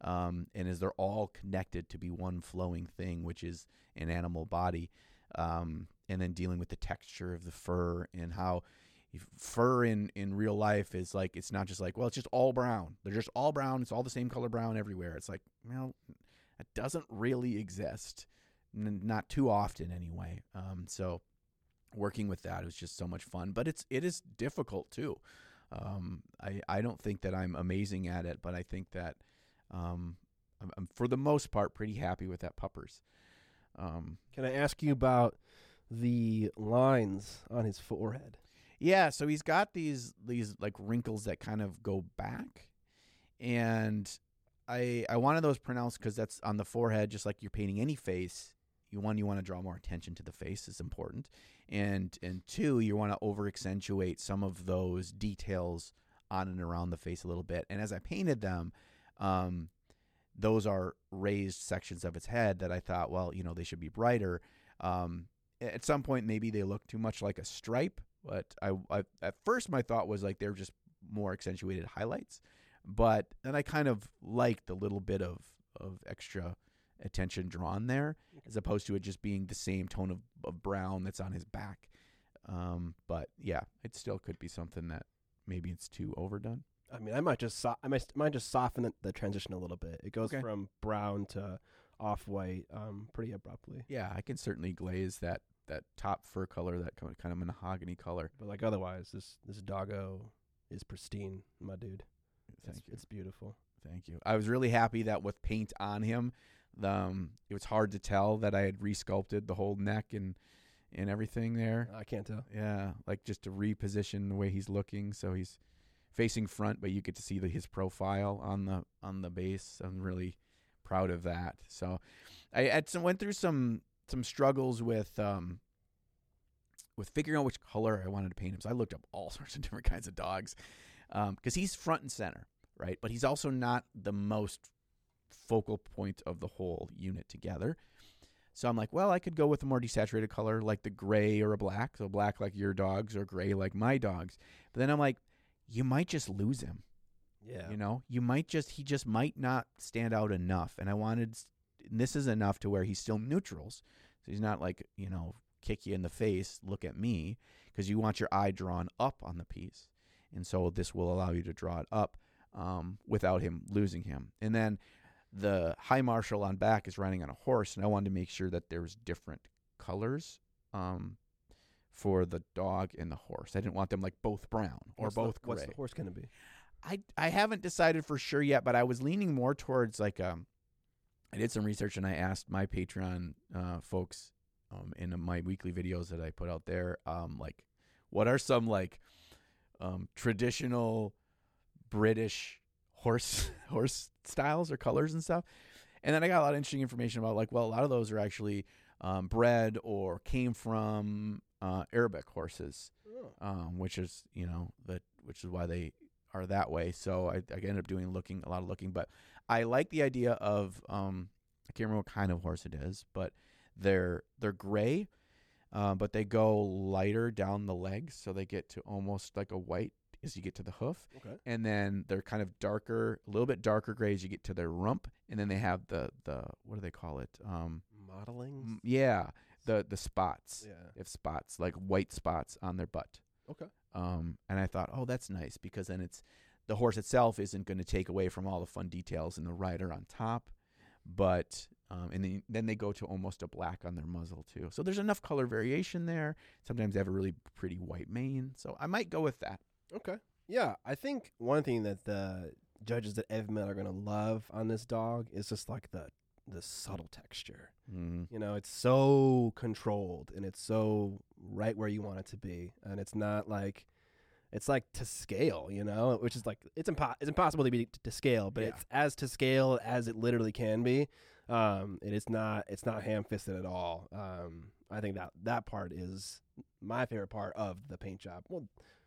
Um, and as they're all connected to be one flowing thing, which is an animal body. Um, and then dealing with the texture of the fur and how fur in in real life is like it's not just like well it's just all brown. They're just all brown. It's all the same color brown everywhere. It's like well it doesn't really exist N- not too often anyway. Um, so working with that was just so much fun but it's it is difficult too. Um, I I don't think that I'm amazing at it but I think that um, I'm, I'm for the most part pretty happy with that puppers. Um, Can I ask you about the lines on his forehead? Yeah, so he's got these these like wrinkles that kind of go back, and I I wanted those pronounced because that's on the forehead, just like you're painting any face. You one you want to draw more attention to the face is important, and and two you want to over accentuate some of those details on and around the face a little bit. And as I painted them, um, those are raised sections of its head that I thought, well, you know, they should be brighter. Um, at some point, maybe they look too much like a stripe. But I, I at first my thought was like they're just more accentuated highlights. But then I kind of liked the little bit of of extra attention drawn there, as opposed to it just being the same tone of, of brown that's on his back. Um, but yeah, it still could be something that maybe it's too overdone. I mean, I might just so- I might, might just soften the, the transition a little bit. It goes Okay. from brown to off white um, pretty abruptly. Yeah, I can certainly glaze that that top fur color, that kind of, mahogany color. But like otherwise, this this doggo is pristine, my dude. Thank it's, you. It's beautiful. Thank you. I was really happy that with paint on him, um, it was hard to tell that I had resculpted the whole neck and and everything there. I can't tell. Yeah, like just to reposition the way he's looking, so he's facing front, but you get to see the, his profile on the on the base. I'm really proud of that. So I had some, went through some some struggles with um, with figuring out which color I wanted to paint him. So I looked up all sorts of different kinds of dogs because he's front and center, right? But he's also not the most focal point of the whole unit together. So I'm like, well, I could go with a more desaturated color like the gray or a black. So black like your dogs or gray like my dogs. But then I'm like, you might just lose him. Yeah. You know, you might just he just might not stand out enough. And I wanted and this is enough to where he's still neutrals. So he's not like, you know, kick you in the face, look at me, because you want your eye drawn up on the piece. And so this will allow you to draw it up um, without him losing him. And then the high marshal on back is riding on a horse, and I wanted to make sure that there's different colors um, for the dog and the horse. I didn't want them like both brown or What's both the, gray. What's the horse going to be? I I haven't decided for sure yet, but I was leaning more towards like um I did some research and I asked my Patreon uh, folks um, in my weekly videos that I put out there um like what are some like um traditional British horse horse styles or colors and stuff. And then I got a lot of interesting information about like well a lot of those are actually um, bred or came from uh, Arabic horses um, which is you know that which is why they are that way. So I, I ended up doing looking a lot of looking, but I like the idea of um, I can't remember what kind of horse it is, but they're they're gray, uh, but they go lighter down the legs, so they get to almost like a white as you get to the hoof, Okay. and then they're kind of darker, a little bit darker gray as you get to their rump, and then they have the the what do they call it? Um, Modeling. m- yeah, the the spots. Yeah. if spots like white spots on their butt. Okay. Um, and I thought, oh, that's nice because then it's the horse itself isn't going to take away from all the fun details and the rider on top, but um, and then then they go to almost a black on their muzzle too. So there's enough color variation there. Sometimes they have a really pretty white mane, so I might go with that. Okay. Yeah, I think one thing that the judges at Evman are going to love on this dog is just like the the subtle texture. Mm. You know, it's so controlled and it's so right where you want it to be, and it's not like it's like to scale. You know, which is like it's impo- it's impossible to be to, scale, but Yeah. it's as to scale as it literally can be. Um, it is not it's not ham fisted at all. Um, I think that that part is my favorite part of the paint job. Well,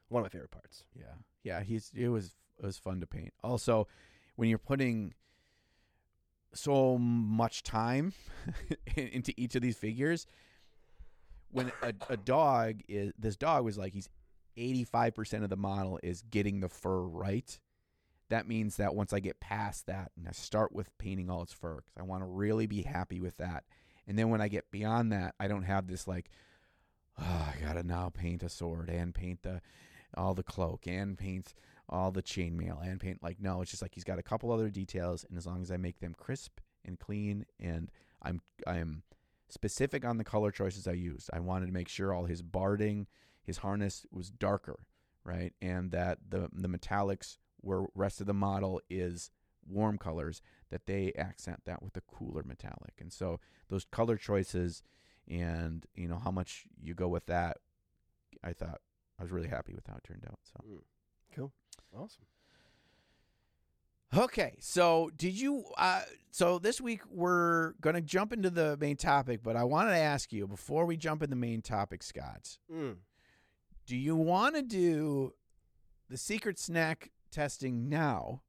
one of my favorite parts. Yeah, yeah. He's it was it was fun to paint. Also, when you're putting so much time into each of these figures, when a, a dog is this dog was like he's 85% of the model is getting the fur right. That means that once I get past that and I start with painting all its fur, 'cause I want to really be happy with that. And then when I get beyond that, I don't have this like, oh, I gotta now paint a sword and paint the all the cloak and paint all the chainmail and paint. Like no it's just like he's got a couple other details and as long as i make them crisp and clean and i'm i'm specific on the color choices i used i wanted to make sure all his barding his harness was darker right? And that the the metallics where rest of the model is warm colors that they accent that with a cooler metallic. And so those color choices and you know how much you go with that i thought i was really happy with how it turned out so hmm. Cool. Awesome. Okay, so did you? Uh, so this week we're gonna jump into the main topic, but I wanted to ask you before we jump in the main topic, Scott. Mm. Do you want to do the secret snack testing now,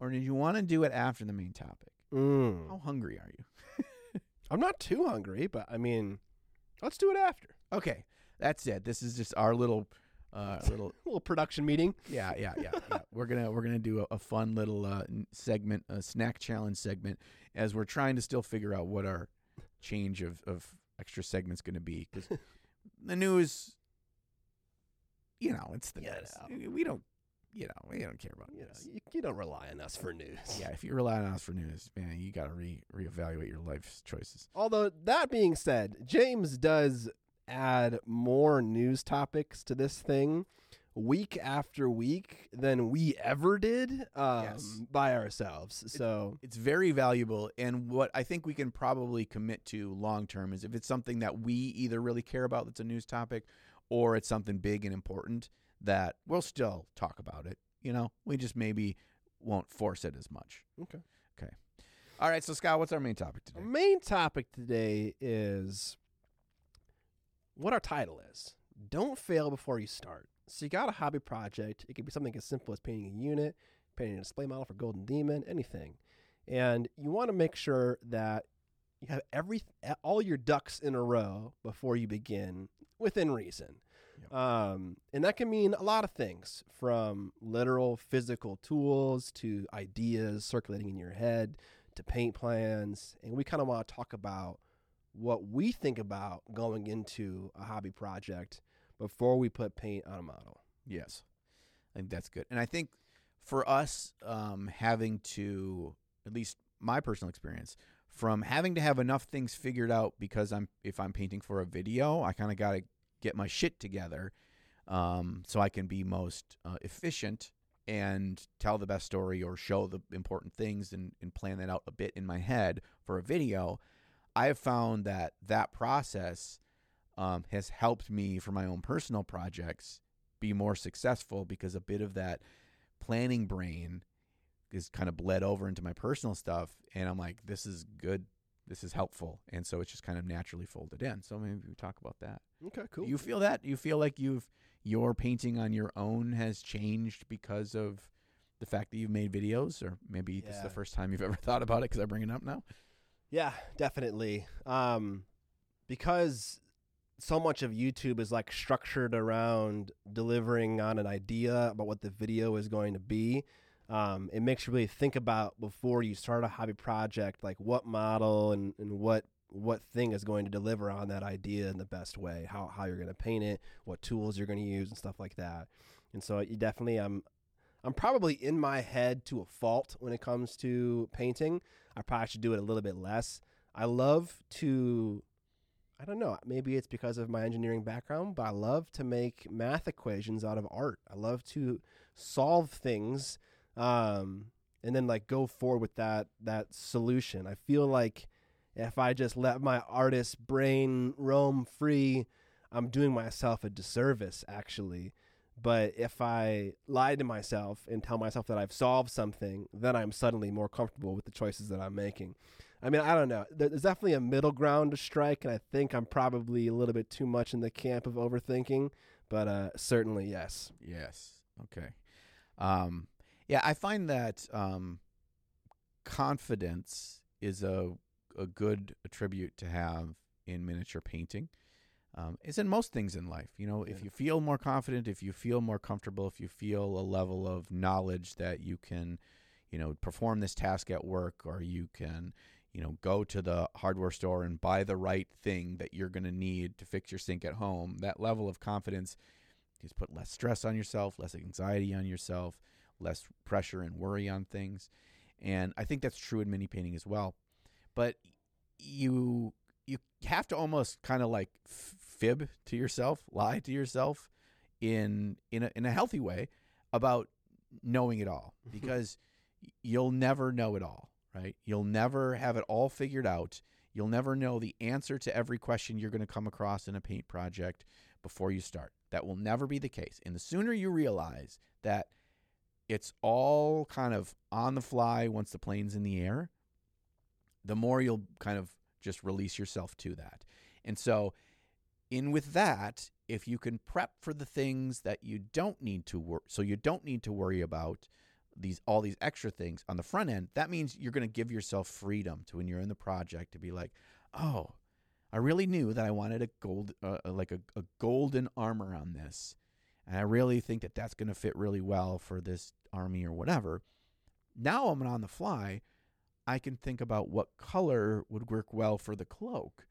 or do you want to do it after the main topic? Mm. How hungry are you? I'm not too hungry, but I mean, let's do it after. Okay, that's it. This is just our little, uh, little A little production meeting. Yeah, yeah, yeah, yeah. We're gonna we're gonna do a, a fun little uh, segment, a snack challenge segment, as we're trying to still figure out what our change of of extra segments going to be because the news, you know, it's the Yeah, news. We don't, you know, we don't care about You, know, news. you, you don't rely on us for news. Yeah, if you rely on us for news, man, you got to re reevaluate your life choices. Although that being said, James does add more news topics to this thing week after week than we ever did um, Yes. by ourselves. So It's very valuable, and what I think we can probably commit to long term is if it's something that we either really care about that's a news topic, or it's something big and important that we'll still talk about it. You know, we just maybe won't force it as much. Okay. Okay. All right, so Scott, what's our main topic Our today? main topic today is what our title is. Don't fail before you start. So you got a hobby project. It could be something as simple as painting a unit, painting a display model for Golden Demon, anything. And you want to make sure that you have every all your ducks in a row before you begin within reason. Yep. Um, and that can mean a lot of things from literal physical tools to ideas circulating in your head to paint plans. And we kind of want to talk about what we think about going into a hobby project before we put paint on a model. Yes, I think that's good. And I think for us, um, having to at least my personal experience from having to have enough things figured out because I'm if I'm painting for a video, I kind of got to get my shit together um, so I can be most uh, efficient and tell the best story or show the important things and, and plan that out a bit in my head for a video. I have found that that process um, has helped me for my own personal projects be more successful because a bit of that planning brain is kind of bled over into my personal stuff and I'm like this is good. This is helpful. And so it's just kind of naturally folded in. So maybe we talk about that. Okay, cool. you feel that? You feel like you've your painting on your own has changed because of the fact that you've made videos? Or maybe this is the first time you've ever thought about it because I bring it up now Yeah, definitely. Um, because so much of YouTube is like structured around delivering on an idea about what the video is going to be. Um, it makes you really think about before you start a hobby project, like what model and, and what what thing is going to deliver on that idea in the best way, how how you're going to paint it, what tools you're going to use, and stuff like that. And so you definitely, I'm I'm probably in my head to a fault when it comes to painting. I probably should do it a little bit less. I love to, I don't know, maybe it's because of my engineering background, but I love to make math equations out of art. I love to solve things um, and then like go forward with that that solution. I feel like if I just let my artist brain roam free, I'm doing myself a disservice actually. But if I lie to myself and tell myself that I've solved something, then I'm suddenly more comfortable with the choices that I'm making. I mean, I don't know. There's definitely a middle ground to strike, and I think I'm probably a little bit too much in the camp of overthinking. But uh, certainly, yes. Yes. Okay. Um, yeah, I find that um, confidence is a a good attribute to have in miniature painting. Um, it's in most things in life. You know, if you feel more confident, if you feel more comfortable, if you feel a level of knowledge that you can, you know, perform this task at work, or you can, you know, go to the hardware store and buy the right thing that you're going to need to fix your sink at home. That level of confidence just put less stress on yourself, less anxiety on yourself, less pressure and worry on things. And I think that's true in mini painting as well. But you you have to almost kind of like fib to yourself, lie to yourself in in a, in a healthy way about knowing it all mm-hmm. because you'll never know it all, right? You'll never have it all figured out. You'll never know the answer to every question you're going to come across in a paint project before you start. That will never be the case. And the sooner you realize that it's all kind of on the fly once the plane's in the air, the more you'll kind of just release yourself to that. And so, in with that, if you can prep for the things that you don't need to work, so you don't need to worry about these all these extra things on the front end, that means you're going to give yourself freedom to when you're in the project to be like, oh, I really knew that I wanted a gold, uh, uh, like a, a golden armor on this, and I really think that that's going to fit really well for this army or whatever. Now I'm on the fly. I can think about what color would work well for the cloak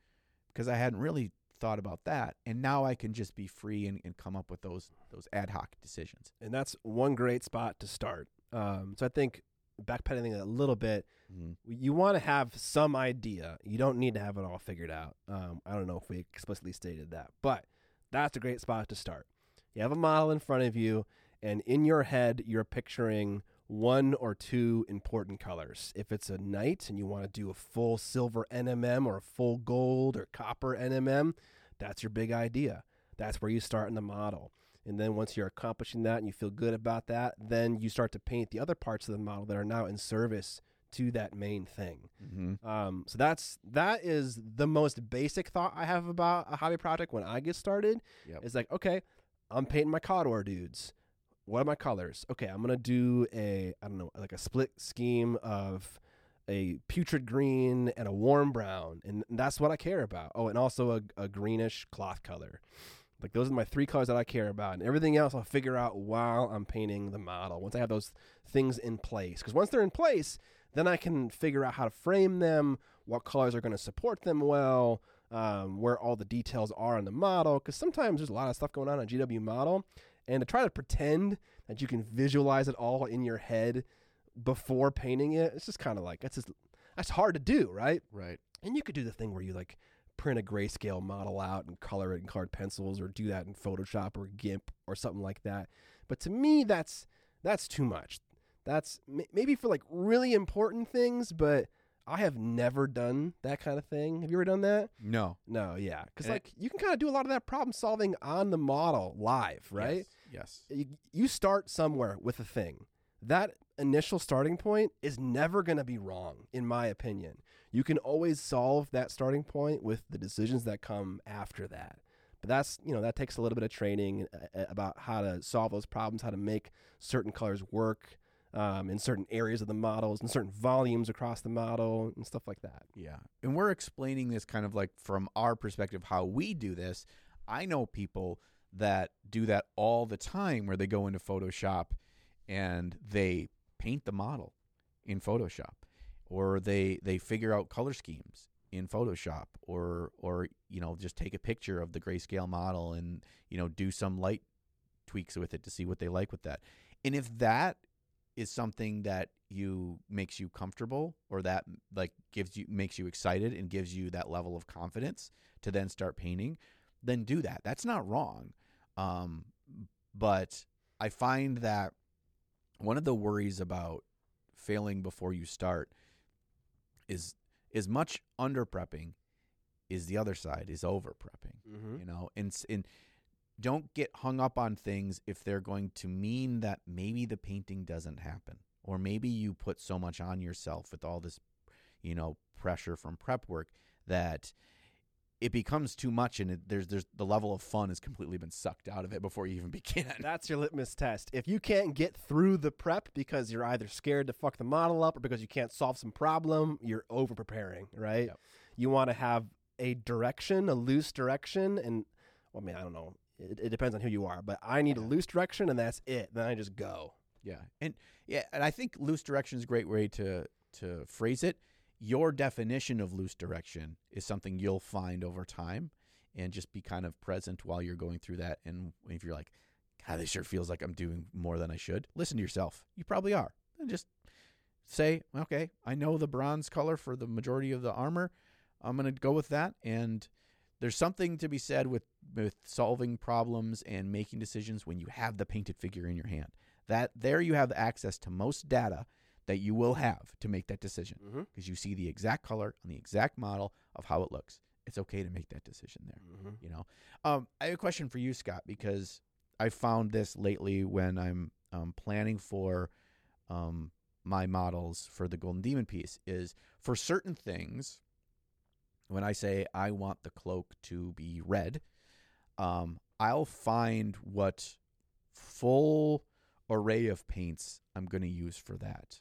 because I hadn't really thought about that. And now I can just be free and, and come up with those those ad hoc decisions. And that's one great spot to start. Um, so I think backpedaling a little bit, Mm-hmm. you want to have some idea. You don't need to have it all figured out. Um, I don't know if we explicitly stated that, but that's a great spot to start. You have a model in front of you, and in your head, you're picturing one or two important colors. If it's a knight and you want to do a full silver NMM or a full gold or copper NMM, that's your big idea. That's where you start in the model. And then once you're accomplishing that and you feel good about that, then you start to paint the other parts of the model that are now in service to that main thing. Mm-hmm. Um, so that's that is the most basic thought I have about a hobby project when I get started. Yep. It's like, okay, I'm painting my Cawdor dudes. What are my colors? Okay, I'm gonna do a I don't know like a split scheme of a putrid green and a warm brown, and that's what I care about. Oh, and also a, a greenish cloth color. Like those are my three colors that I care about, and everything else I'll figure out while I'm painting the model. Once I have those things in place, because once they're in place, then I can figure out how to frame them, what colors are going to support them well, um, where all the details are on the model. Because sometimes there's a lot of stuff going on on a GW model, and to try to pretend that you can visualize it all in your head before painting it, it's just kind of like that's just that's hard to do, right? Right. And you could do the thing where you like print a grayscale model out and color it in colored pencils, or do that in Photoshop or GIMP or something like that. But to me, that's that's too much. That's m- maybe for like really important things, but I have never done that kind of thing. Have you ever done that? No. No, yeah, because Eh. like you can kind of do a lot of that problem solving on the model live, right? Yes. You, you start somewhere with a thing. That initial starting point is never going to be wrong, in my opinion. You can always solve that starting point with the decisions that come after that. But that's, you know, that takes a little bit of training uh, uh, about how to solve those problems, how to make certain colors work um, in certain areas of the models and certain volumes across the model and stuff like that. Yeah. And we're explaining this kind of like from our perspective how we do this. I know people that do that all the time where they go into Photoshop and they paint the model in Photoshop or they they figure out color schemes in Photoshop or or you know just take a picture of the grayscale model and you know do some light tweaks with it to see what they like with that. And if that is something that you makes you comfortable or that like gives you makes you excited and gives you that level of confidence to then start painting, then do that. That's not wrong. Um, but I find that one of the worries about failing before you start is as much under prepping is the other side is over prepping Mm-hmm. you know and and don't get hung up on things if they're going to mean that maybe the painting doesn't happen or maybe you put so much on yourself with all this you know pressure from prep work that it becomes too much and it, there's there's the level of fun has completely been sucked out of it before you even begin That's your litmus test. If you can't get through the prep because you're either scared to fuck the model up or because you can't solve some problem, you're over preparing, right? Yep. You want to have a direction, a loose direction, and well, I mean, I don't know. It, it depends on who you are, but I need a loose direction, and that's it. Then I just go. Yeah, and yeah, and I think loose direction is a great way to to phrase it. Your definition of loose direction is something you'll find over time, and just be kind of present while you're going through that. And if you're like, God, this sure feels like I'm doing more than I should, listen to yourself. You probably are, and just say, okay, I know the bronze color for the majority of the armor. I'm gonna go with that, and there's something to be said with with solving problems and making decisions when you have the painted figure in your hand that there you have access to most data that you will have to make that decision Mm-hmm. because you see the exact color on the exact model of how it looks it's okay to make that decision there Mm-hmm. you know um, i have a question for you scott because i found this lately when i'm um, planning for um, my models for the golden demon piece is for certain things when i say i want the cloak to be red um, i'll find what full array of paints i'm going to use for that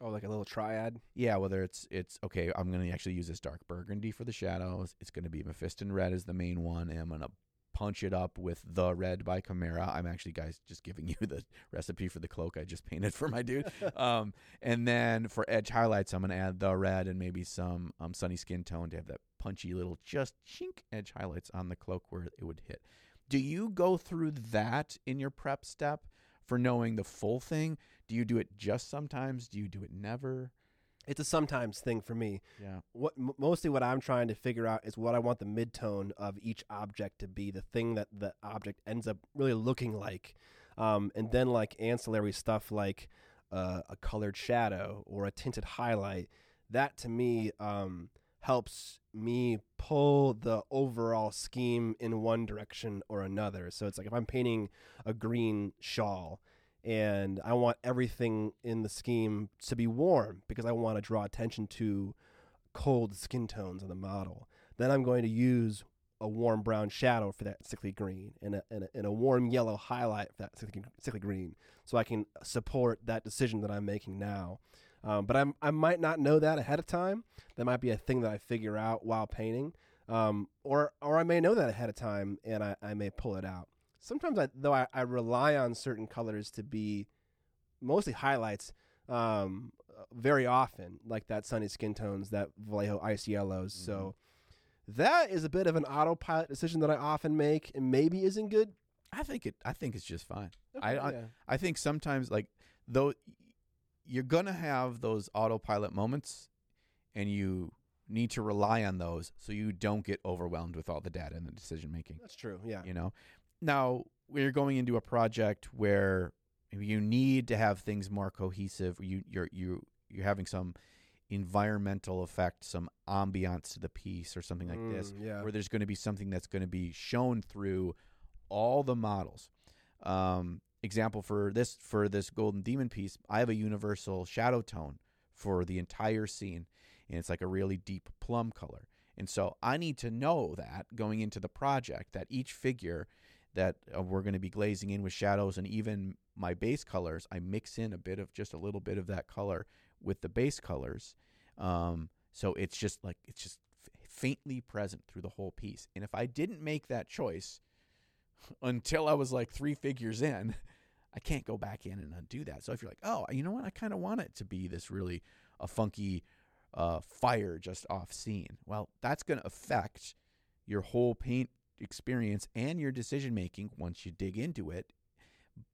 Oh, like a little triad. yeah, whether it's it's okay, I'm gonna actually use this dark burgundy for the shadows. It's gonna be Mephiston red as the main one, and I'm gonna punch it up with the red by Kimera. I'm actually guys just giving you the recipe for the cloak I just painted for my dude. um, and then for edge highlights, I'm gonna add the red and maybe some um, sunny skin tone to have that punchy little just chink edge highlights on the cloak where it would hit. Do you go through that in your prep step for knowing the full thing? Do you do it just sometimes? Do you do it never? It's a sometimes thing for me. Yeah. what m- mostly what I'm trying to figure out is what I want the midtone of each object to be, the thing that the object ends up really looking like, um, and then like ancillary stuff like uh, a colored shadow or a tinted highlight. That to me um, helps me pull the overall scheme in one direction or another. So it's like if I'm painting a green shawl and I want everything in the scheme to be warm because I want to draw attention to cold skin tones on the model. Then I'm going to use a warm brown shadow for that sickly green and a, and a, and a warm yellow highlight for that sickly, sickly green so I can support that decision that I'm making now. Um, but I'm, I might not know that ahead of time. That might be a thing that I figure out while painting. Um, or, or I may know that ahead of time and I, I may pull it out. Sometimes, I, though, I, I rely on certain colors to be mostly highlights um, very often, like that sunny skin tones, that Vallejo ice yellows. Mm-hmm. So that is a bit of an autopilot decision that I often make, and maybe isn't good. I think it. I think it's just fine. Okay, I, I, I think sometimes like though you're gonna have those autopilot moments, and you need to rely on those so you don't get overwhelmed with all the data and the decision making. That's true. Yeah. You know, now we're going into a project where you need to have things more cohesive. You you're you you're having some environmental effect, some ambiance to the piece, or something like mm, this, yeah. where there's going to be something that's going to be shown through all the models. Um, example for this for this golden demon piece, I have a universal shadow tone for the entire scene, and it's like a really deep plum color. And so I need to know that going into the project that each figure that uh, we're going to be glazing in with shadows and even my base colors, I mix in a bit of just a little bit of that color with the base colors. Um, so it's just like it's just faintly present through the whole piece. And if I didn't make that choice until I was like three figures in, I can't go back in and undo that. So if you're like, oh, you know what, I kind of want it to be this really a funky uh, fire just off scene. Well, that's going to affect your whole paint experience and your decision making once you dig into it.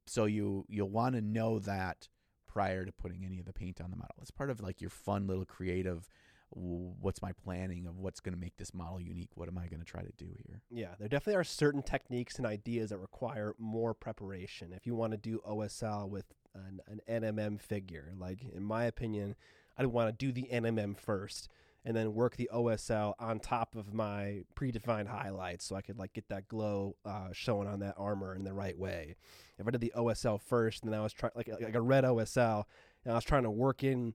So you you'll want to know that prior to putting any of the paint on the model. It's part of like your fun little creative what's my planning of what's going to make this model unique? What am I going to try to do here? Yeah, there definitely are certain techniques and ideas that require more preparation. If you want to do OSL with an, an NMM figure, like in my opinion, I'd want to do the NMM first and then work the OSL on top of my predefined highlights so I could like get that glow uh, showing on that armor in the right way if I did the OSL first and then I was trying like like a red OSL and I was trying to work in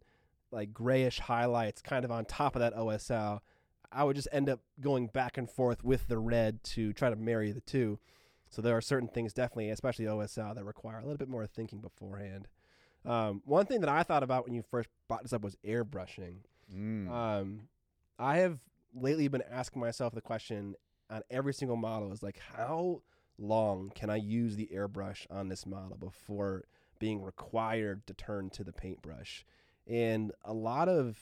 like grayish highlights kind of on top of that OSL, I would just end up going back and forth with the red to try to marry the two. So there are certain things definitely, especially OSL, that require a little bit more thinking beforehand. Um, one thing that I thought about when you first brought this up was airbrushing. Mm. Um, I have lately been asking myself the question on every single model is like how long can I use the airbrush on this model before being required to turn to the paintbrush? And a lot of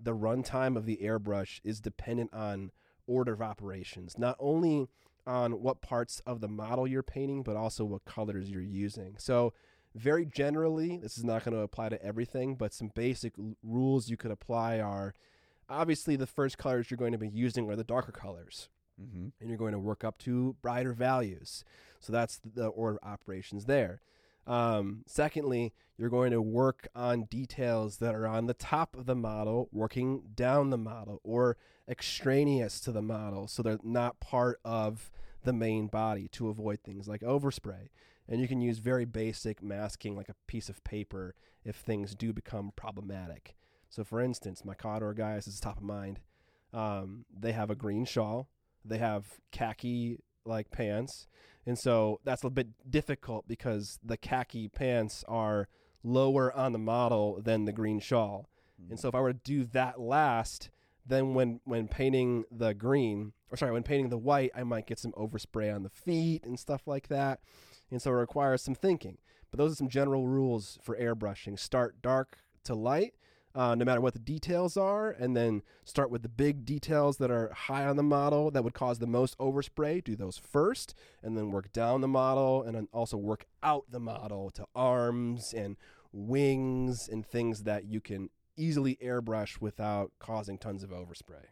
the runtime of the airbrush is dependent on order of operations, not only on what parts of the model you're painting, but also what colors you're using. So, very generally, this is not going to apply to everything, but some basic l- rules you could apply are obviously the first colors you're going to be using are the darker colors mm-hmm. and you're going to work up to brighter values. So that's the order of operations there. Um, secondly, you're going to work on details that are on the top of the model, working down the model, or extraneous to the model, so they're not part of the main body to avoid things like overspray. And you can use very basic masking, like a piece of paper, if things do become problematic. So, for instance, my Cawdor guys is top of mind. Um, they have a green shawl they have khaki like pants. And so that's a bit difficult because the khaki pants are lower on the model than the green shawl. And so if I were to do that last, then when when painting the green, or sorry, when painting the white, I might get some overspray on the feet and stuff like that. And so it requires some thinking. But those are some general rules for airbrushing. Start dark to light uh, no matter what the details are, and then start with the big details that are high on the model that would cause the most overspray. Do those first, and then work down the model, and then also work out the model to arms and wings and things that you can easily airbrush without causing tons of overspray.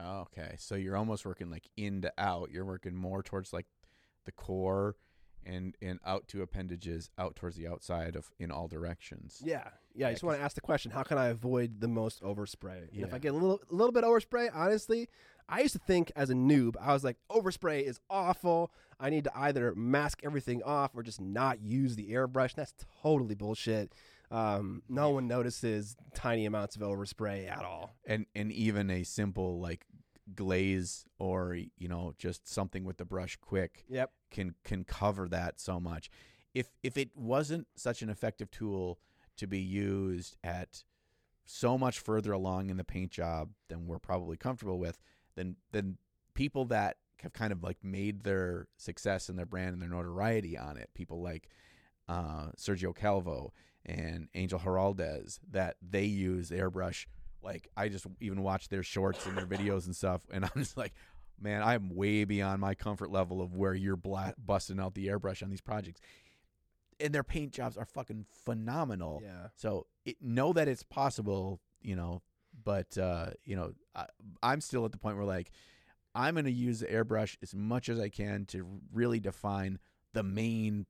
Oh, okay, so you're almost working like in to out. You're working more towards like the core and and out to appendages out towards the outside of in all directions. Yeah, yeah. I just want to ask the question: How can I avoid the most overspray? And if I get a little, a little bit overspray, honestly, I used to think as a noob, I was like, overspray is awful. I need to either mask everything off or just not use the airbrush. That's totally bullshit. Um, no one notices tiny amounts of overspray at all. and and even a simple like glaze or you know just something with the brush quick Yep. can can cover that so much. If if it wasn't such an effective tool to be used at so much further along in the paint job than we're probably comfortable with, then then people that have kind of like made their success and their brand and their notoriety on it, people like uh, Sergio Calvo and Angel Giraldez, that they use airbrush. Like I just even watch their shorts and their videos and stuff, and I'm just like, man, I'm way beyond my comfort level of where you're bla- busting out the airbrush on these projects. And their paint jobs are fucking phenomenal. Yeah. So it, know that it's possible, you know, but uh, you know, I, I'm still at the point where like I'm going to use the airbrush as much as I can to really define the main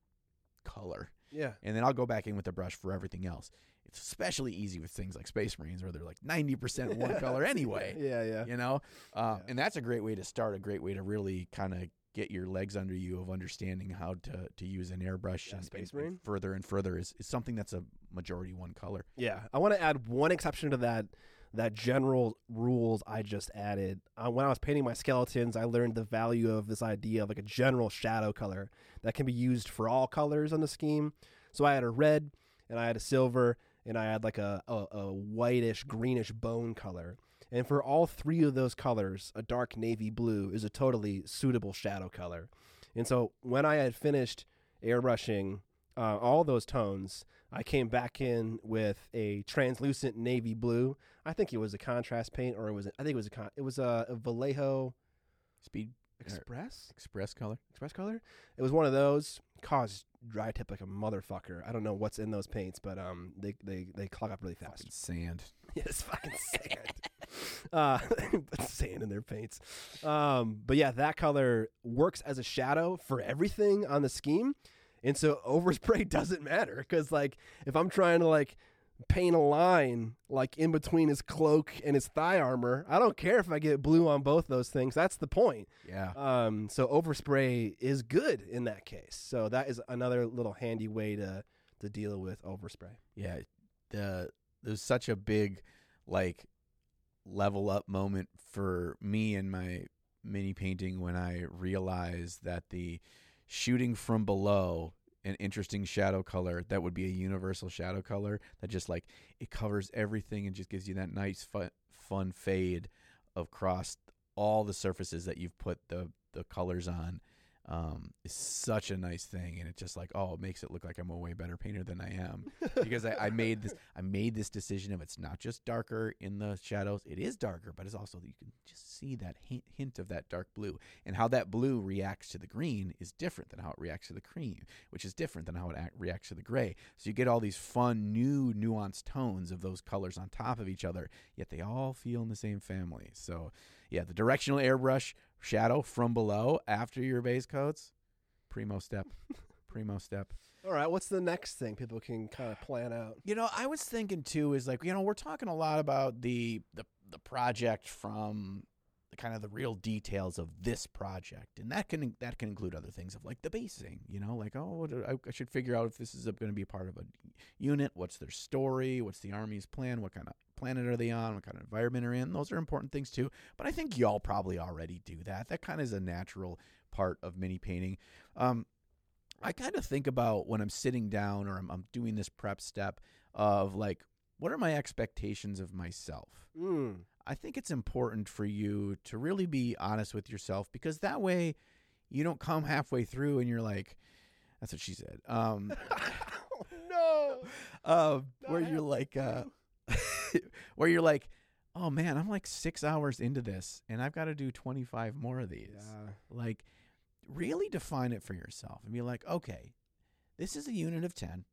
color, Yeah. and then I'll go back in with the brush for everything else. It's especially easy with things like Space Marines where they're like 90% one color anyway Yeah. Yeah. you know uh, Yeah. and that's a great way to start a great way to really kind of get your legs under you of understanding how to, to use an airbrush Yeah, and, Space and- and Marine. further and further is, is something that's a majority one color Yeah, I want to add one exception to that that general rules I just added. Uh, when I was painting my skeletons, I learned the value of this idea of like a general shadow color that can be used for all colors on the scheme. So I had a red, and I had a silver, and I had like a, a, a whitish greenish bone color. And for all three of those colors, a dark navy blue is a totally suitable shadow color. And so when I had finished airbrushing uh, all those tones, I came back in with a translucent navy blue. I think it was a contrast paint, or it was. I think it was a. Con- it was a, a Vallejo speed Express express color Express color. It was one of those. Caused dry tip like a motherfucker. I don't know what's in those paints, but um, they they they clog up really fast. fucking sand Yeah, it's fucking sand. uh, sand in their paints. Um, but yeah, that color works as a shadow for everything on the scheme, and so overspray doesn't matter because like if I'm trying to like paint a line like in between his cloak and his thigh armor, I don't care if I get blue on both those things. That's the point. yeah Um, so overspray is good in that case. So that is another little handy way to to deal with overspray. yeah the there's such a big like level up moment for me in my mini painting when I realized that the shooting from below an interesting shadow color that would be a universal shadow color that just like it covers everything and just gives you that nice fun, fade across all the surfaces that you've put the the colors on um, is such a nice thing and it just like oh it makes it look like I'm a way better painter than I am. Because I, I made this I made this decision of it's not just darker in the shadows it is darker but it's also you can just see that hint, hint of that dark blue. And how that blue reacts to the green is different than how it reacts to the cream which is different than how it act, reacts to the gray. So you get all these fun new nuanced tones of those colors on top of each other yet they all feel in the same family. So yeah the directional airbrush shadow from below after your base coats primo step primo step All right, what's the next thing people can kind of plan out? you know, I was thinking too is like you know we're talking a lot about the the the project from the kind of the real details of this project, and that can that can include other things of like the basing. You know, like oh, I, should figure out if this is going to be part of a unit. What's their story? What's the army's plan? What kind of planet are they on? What kind of environment are in? Those are important things too. But I think y'all probably already do that. That kind of is a natural part of mini painting. Um, I kind of think about when I'm sitting down or I'm, I'm doing this prep step of like, what are my expectations of myself? Mm. I think it's important for you to really be honest with yourself because that way you don't come halfway through and you're like, that's what she said. Um, oh, no. uh, where you're like, uh, where you're like, oh man, I'm like six hours into this and I've got to do 25 more of these. Yeah. Like, really define it for yourself and be like, okay, this is a unit of 10,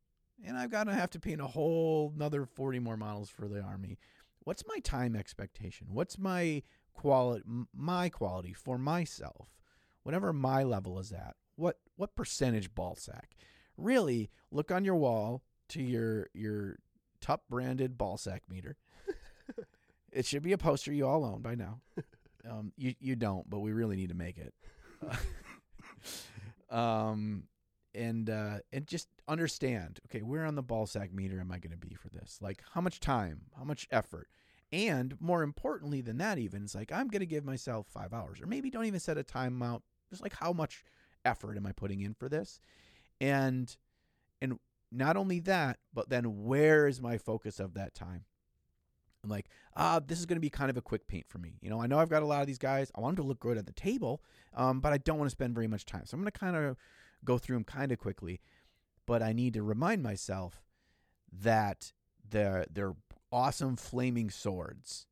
and I've got to have to paint a whole another 40 more models for the army. What's my time expectation? What's my quality, my quality for myself? Whatever my level is at, what what percentage ball sack. Really, look on your wall to your your Tup branded ball sack meter. it should be a poster you all own by now. Um, you you don't, but we really need to make it. um, and uh, and just understand. Okay, where on the ball sack meter am I going to be for this? Like, how much time? How much effort? And more importantly than that, even it's like I'm going to give myself five hours, or maybe don't even set a time out. Just like how much effort am I putting in for this? And and not only that, but then where is my focus of that time? I'm like, ah, this is going to be kind of a quick paint for me. You know, I know I've got a lot of these guys. I want them to look good at the table, um, but I don't want to spend very much time. So I'm going to kind of go through them kind of quickly. But I need to remind myself that their their awesome flaming swords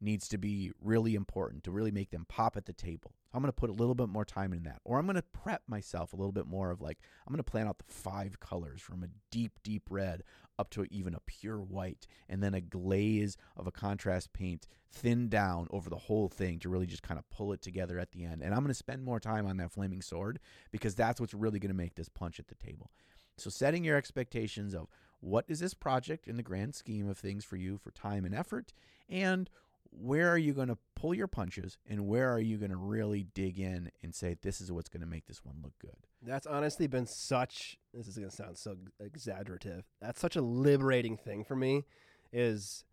needs to be really important to really make them pop at the table. I'm going to put a little bit more time in that. Or I'm going to prep myself a little bit more of like, I'm going to plan out the five colors from a deep, deep red up to even a pure white, and then a glaze of a contrast paint thinned down over the whole thing to really just kind of pull it together at the end. And I'm going to spend more time on that flaming sword because that's what's really going to make this punch at the table. So setting your expectations of what is this project in the grand scheme of things for you for time and effort and where are you going to pull your punches and where are you going to really dig in and say this is what's going to make this one look good That's honestly been such. This is going to sound so exaggerative. That's such a liberating thing for me, is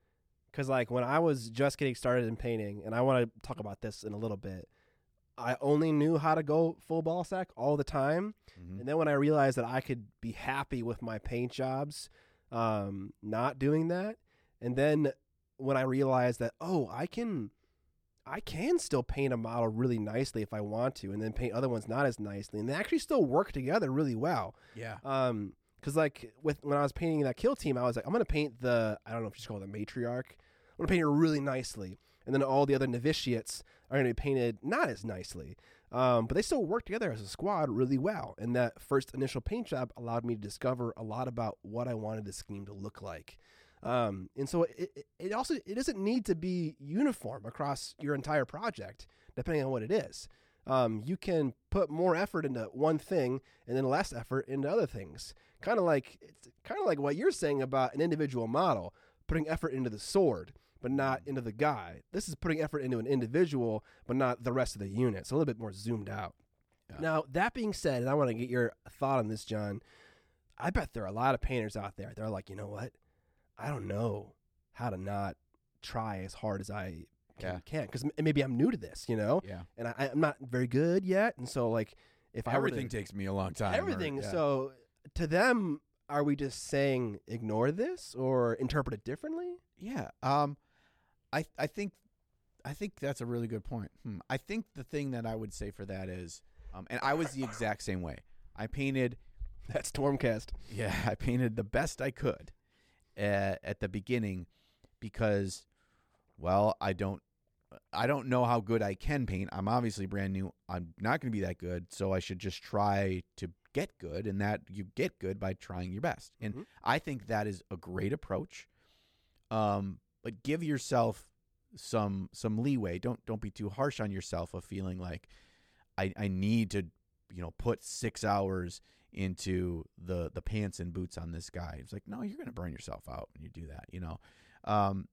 because like when I was just getting started in painting, and I want to talk about this in a little bit. I only knew how to go full ball sack all the time, Mhm. and then when I realized that I could be happy with my paint jobs, um, not doing that, and then when I realized that oh, I can, I can still paint a model really nicely if I want to, and then paint other ones not as nicely, and they actually still work together really well. yeah Um, because like with when I was painting that kill team, I was like, I'm gonna paint the I don't know if you just call it the matriarch. I'm gonna paint her really nicely, and then all the other novitiates are gonna be painted not as nicely. Um, but they still work together as a squad really well. And that first initial paint job allowed me to discover a lot about what I wanted the scheme to look like. Um, and so it, it, also it doesn't need to be uniform across your entire project, depending on what it is. Um, you can put more effort into one thing and then less effort into other things. Kind of like it's kind of like what you're saying about an individual model, putting effort into the sword but not into the guy. This is putting effort into an individual but not the rest of the unit. It's a little bit more zoomed out. Yeah. Now that being said, and I want to get your thought on this, Jon. I bet there are a lot of painters out there. They're like, you know what? I don't know how to not try as hard as I Yeah. can because maybe I'm new to this, you know, yeah and I, I'm not very good yet. And so, like, if I to- everything takes me a long time or- everything. yeah. So to them, are we just saying ignore this or interpret it differently? Yeah. Um, I I think I think that's a really good point. Hmm. I think the thing that I would say for that is, um, and I was the exact same way. I painted, That's Stormcast. yeah, I painted the best I could at, at the beginning because, well, I don't. I don't know how good I can paint. I'm obviously brand new. I'm not going to be that good, so I should just try to get good, and that you get good by trying your best. And Mhm. I think that is a great approach. Um, but give yourself some some leeway. Don't don't be too harsh on yourself of feeling like I I need to you know put six hours into the the pants and boots on this guy. It's like no, you're gonna burn yourself out when you do that. You know, um,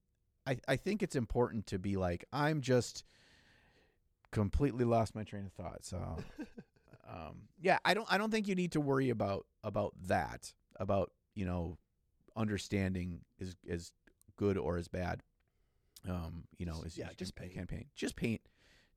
I I think it's important to be like I'm just completely lost my train of thought. So um, yeah, I don't I don't think you need to worry about about that about you know understanding is is good or as bad. Um, you know, as Yeah, you just can, paint. can paint. Just paint.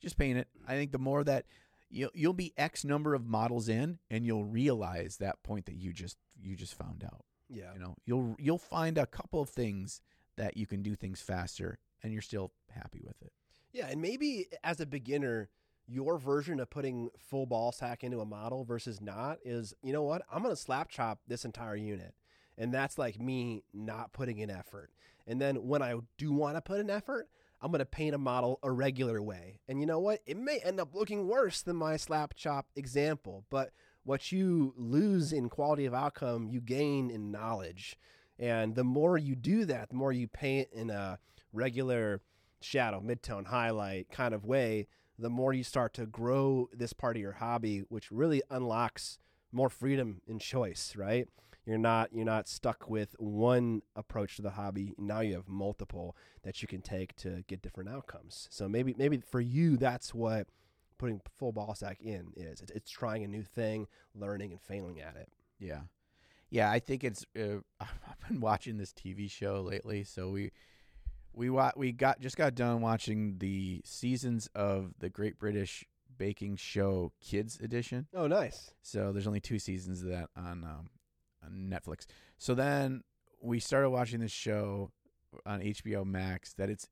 Just paint it. I think the more that you'll you'll be X number of models in, and you'll realize that point that you just you just found out. Yeah. You know, you'll you'll find a couple of things that you can do things faster, and you're still happy with it. Yeah, and maybe as a beginner, your version of putting full ball sack into a model versus not is, you know what? I'm going to slap chop this entire unit. And that's like me not putting in effort. And then when I do want to put in effort, I'm going to paint a model a regular way. And you know what? It may end up looking worse than my slap chop example, but what you lose in quality of outcome, you gain in knowledge. And the more you do that, the more you paint in a regular shadow, midtone, highlight kind of way, the more you start to grow this part of your hobby, which really unlocks more freedom and choice, right? You're not you're not stuck with one approach to the hobby. Now you have multiple that you can take to get different outcomes. So maybe maybe for you that's what putting full ball sack in is. It's, it's trying a new thing, learning and failing at it. Yeah, yeah. I think it's. Uh, I've been watching this TV show lately, so we we wa- we got just got done watching the seasons of the Great British Baking Show Kids Edition. Oh, nice. So there's only two seasons of that on um, on Netflix. So then we started watching this show on HBO Max. That it's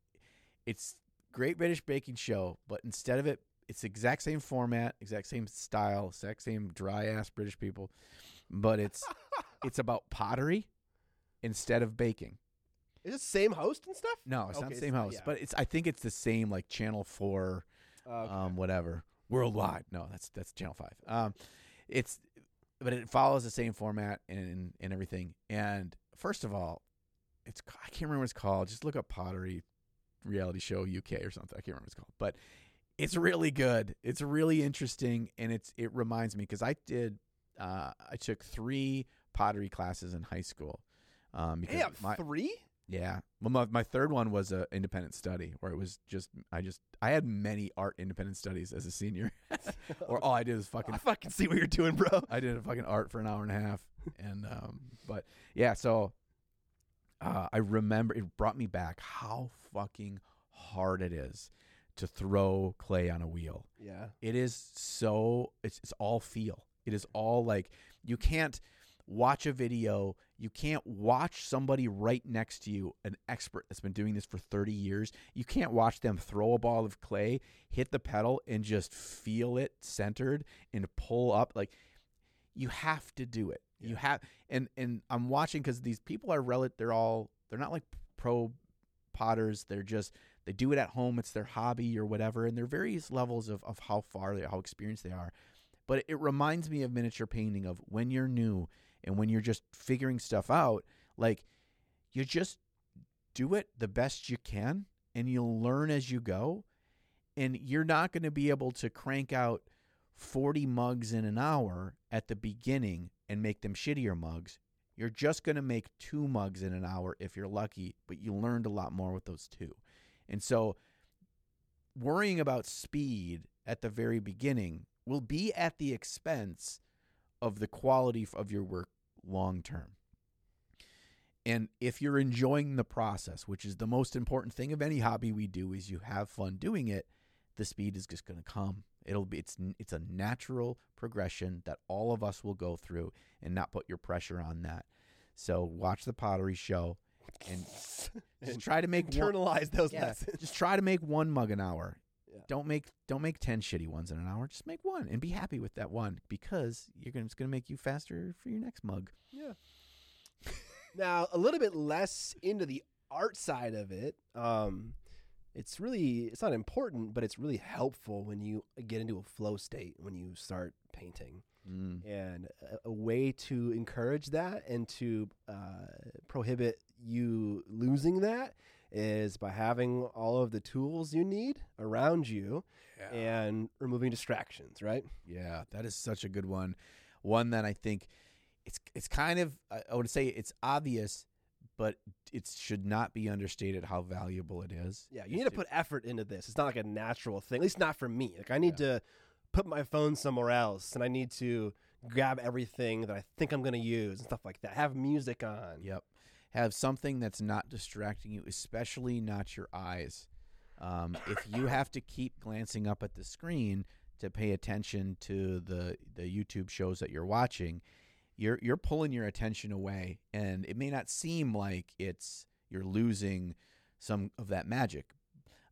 it's Great British Baking Show, but instead of it, it's the exact same format, exact same style, exact same dry ass British people, but it's it's about pottery instead of baking. Is it the same host and stuff? No, it's not the same host, yeah. but it's I think it's the same like Channel Four Okay. um, whatever worldwide. No, that's that's Channel Five. Um, it's but it follows the same format and and everything. And first of all, it's I can't remember what it's called. Just look up pottery reality show UK or something. I can't remember what it's called, but it's really good. It's really interesting, and it's it reminds me because I did uh, I took three pottery classes in high school. Um, because I'm my, three? Yeah. Well, my, my third one was a independent study where it was just I just I had many art independent studies as a senior, or all I did was fucking I fucking see what you're doing, bro. I did a fucking art for an hour and a half, and um, but yeah, so uh, I remember it brought me back how fucking hard it is to throw clay on a wheel. Yeah. It is so it's it's all feel. It is all like you can't watch a video, you can't watch somebody right next to you, an expert that's been doing this for 30 years. You can't watch them throw a ball of clay, hit the pedal and just feel it centered and pull up. Like you have to do it. You have and and I'm watching cuz these people are rel they're all they're not like pro potters, they're just they do it at home. It's their hobby or whatever and there are various levels of, of how far they how experienced they are. But it reminds me of miniature painting of when you're new and when you're just figuring stuff out like you just do it the best you can and you'll learn as you go. And you're not going to be able to crank out 40 mugs in an hour at the beginning and make them shittier mugs. You're just going to make two mugs in an hour if you're lucky but you learned a lot more with those two. And so worrying about speed at the very beginning will be at the expense of the quality of your work long term. And if you're enjoying the process, which is the most important thing of any hobby we do is you have fun doing it, the speed is just going to come. It'll be it's it's a natural progression that all of us will go through and not put your pressure on that. So watch the pottery show and just try to make one, Internalize those yeah, lessons. just try to make one mug an hour. Yeah. Don't make don't make ten shitty ones in an hour. Just make one and be happy with that one because you're gonna it's gonna make you faster for your next mug. Yeah. now, a little bit less into the art side of it. Um, it's really it's not important, but it's really helpful when you get into a flow state when you start painting. Mm. And a, a way to encourage that and to uh, prohibit you losing that is by having all of the tools you need around you and removing distractions, right? Yeah, that is such a good one. One that I think it's it's kind of I would say it's obvious, but it should not be understated how valuable it is. Yeah, you need to put effort into this. It's not like a natural thing. At least not for me. Like I need to put my phone somewhere else, and I need to grab everything that I think I'm going to use and stuff like that. Have music on. Yep. Have something that's not distracting you, especially not your eyes. Um, if you have to keep glancing up at the screen to pay attention to the the YouTube shows that you're watching, you're you're pulling your attention away, and it may not seem like it's you're losing some of that magic,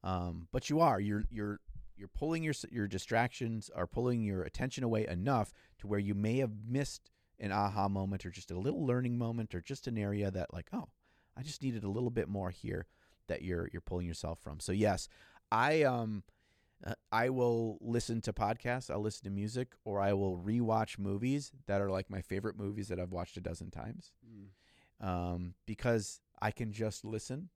um, but you are. You're you're you're pulling your your distractions are pulling your attention away enough to where you may have missed an aha moment or just a little learning moment or just an area that like oh i just needed a little bit more here that you're you're pulling yourself from. So yes i um uh, i will listen to podcasts i'll listen to music or i will rewatch movies that are like my favorite movies that i've watched a dozen times um, because I can just listen,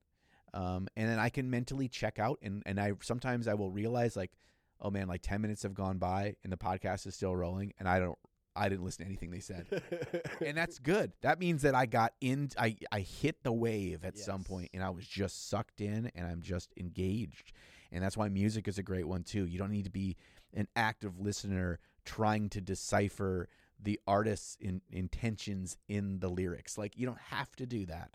um, and then I can mentally check out, and and I sometimes I will realize like oh man, like 10 minutes have gone by and the podcast is still rolling and I don't I didn't listen to anything they said. and that's good. That means that I got in I I hit the wave at some point and I was just sucked in and I'm just engaged. And that's why music is a great one too. You don't need to be an active listener trying to decipher the artist's in, intentions in the lyrics. Like you don't have to do that.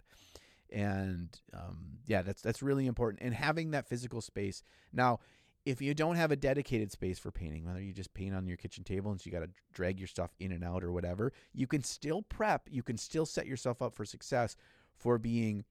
And um, yeah, that's that's really important. And having that physical space. Now, if you don't have a dedicated space for painting, whether you just paint on your kitchen table and so you got to drag your stuff in and out or whatever, you can still prep. You can still set yourself up for success for being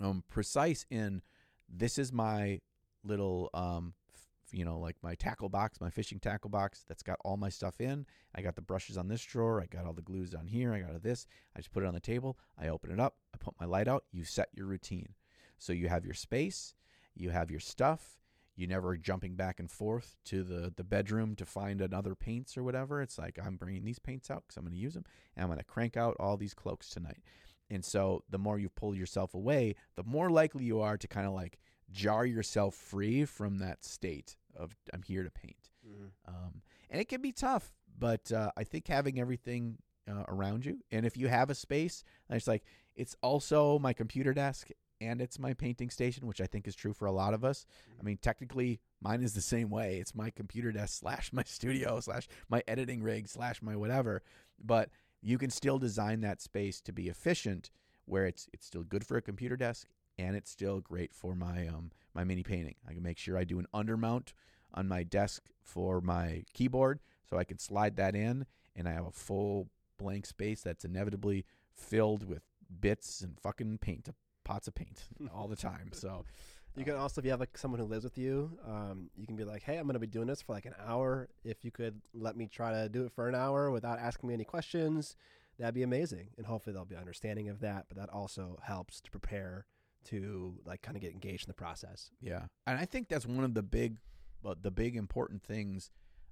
um, precise in this is my little um, f- you know like my tackle box my fishing tackle box that's got all my stuff in. I got the brushes on this drawer. I got all the glues down here. I got this. I just put it on the table. I open it up. I put my light out. You set your routine. So you have your space. You have your stuff you never jumping back and forth to the the bedroom to find another paints or whatever it's like i'm bringing these paints out because i'm going to use them and i'm going to crank out all these cloaks tonight and so the more you pull yourself away the more likely you are to kind of like jar yourself free from that state of I'm here to paint. Mhm. Um, and it can be tough, but uh, I think having everything uh, around you, and if you have a space, it's like it's also my computer desk and it's my painting station, which I think is true for a lot of us. I mean, technically, mine is the same way. It's my computer desk slash my studio slash my editing rig slash my whatever. But you can still design that space to be efficient, where it's it's still good for a computer desk and it's still great for my um my mini painting. I can make sure I do an undermount on my desk for my keyboard so I can slide that in and I have a full blank space that's inevitably filled with bits and fucking paint pots of paint all the time. So You can also, if you have like someone who lives with you, um, you can be like, "Hey, I'm going to be doing this for like an hour. If you could let me try to do it for an hour without asking me any questions, that'd be amazing." And hopefully, they'll be understanding of that. But that also helps to prepare to like kind of get engaged in the process. Yeah, and I think that's one of the big, but the big important things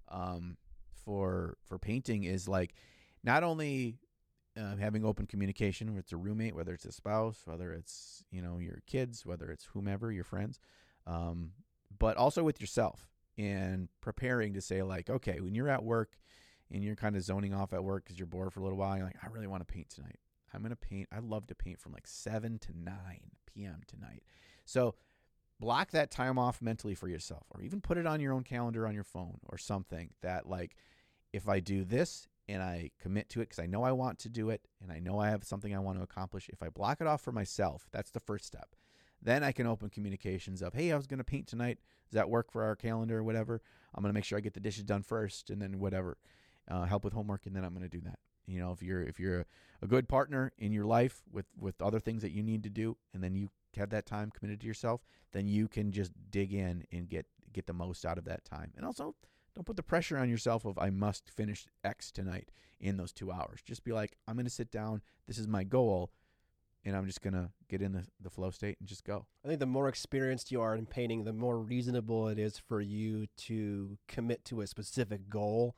um, for for painting is like not only uh, having open communication, whether it's a roommate, whether it's a spouse, whether it's you know your kids, whether it's whomever your friends, um, but also with yourself and preparing to say like, okay, when you're at work and you're kind of zoning off at work because you're bored for a little while, you're like, I really want to paint tonight. I'm gonna paint. I love to paint from like seven to nine p.m. tonight. So block that time off mentally for yourself or even put it on your own calendar on your phone or something that like if i do this and i commit to it because i know i want to do it and i know i have something i want to accomplish. If i block it off for myself that's the first step. Then i can open communications of hey i was going to paint tonight. Does that work for our calendar or whatever? I'm going to make sure i get the dishes done first and then whatever uh, help with homework and then i'm going to do that. You know if you're if you're a, a good partner in your life with with other things that you need to do and then you have that time committed to yourself then you can just dig in and get get the most out of that time. And also, don't put the pressure on yourself of I must finish X tonight in those 2 hours. Just be like, I'm going to sit down, this is my goal, and I'm just going to get in the the flow state and just go. I think the more experienced you are in painting, the more reasonable it is for you to commit to a specific goal.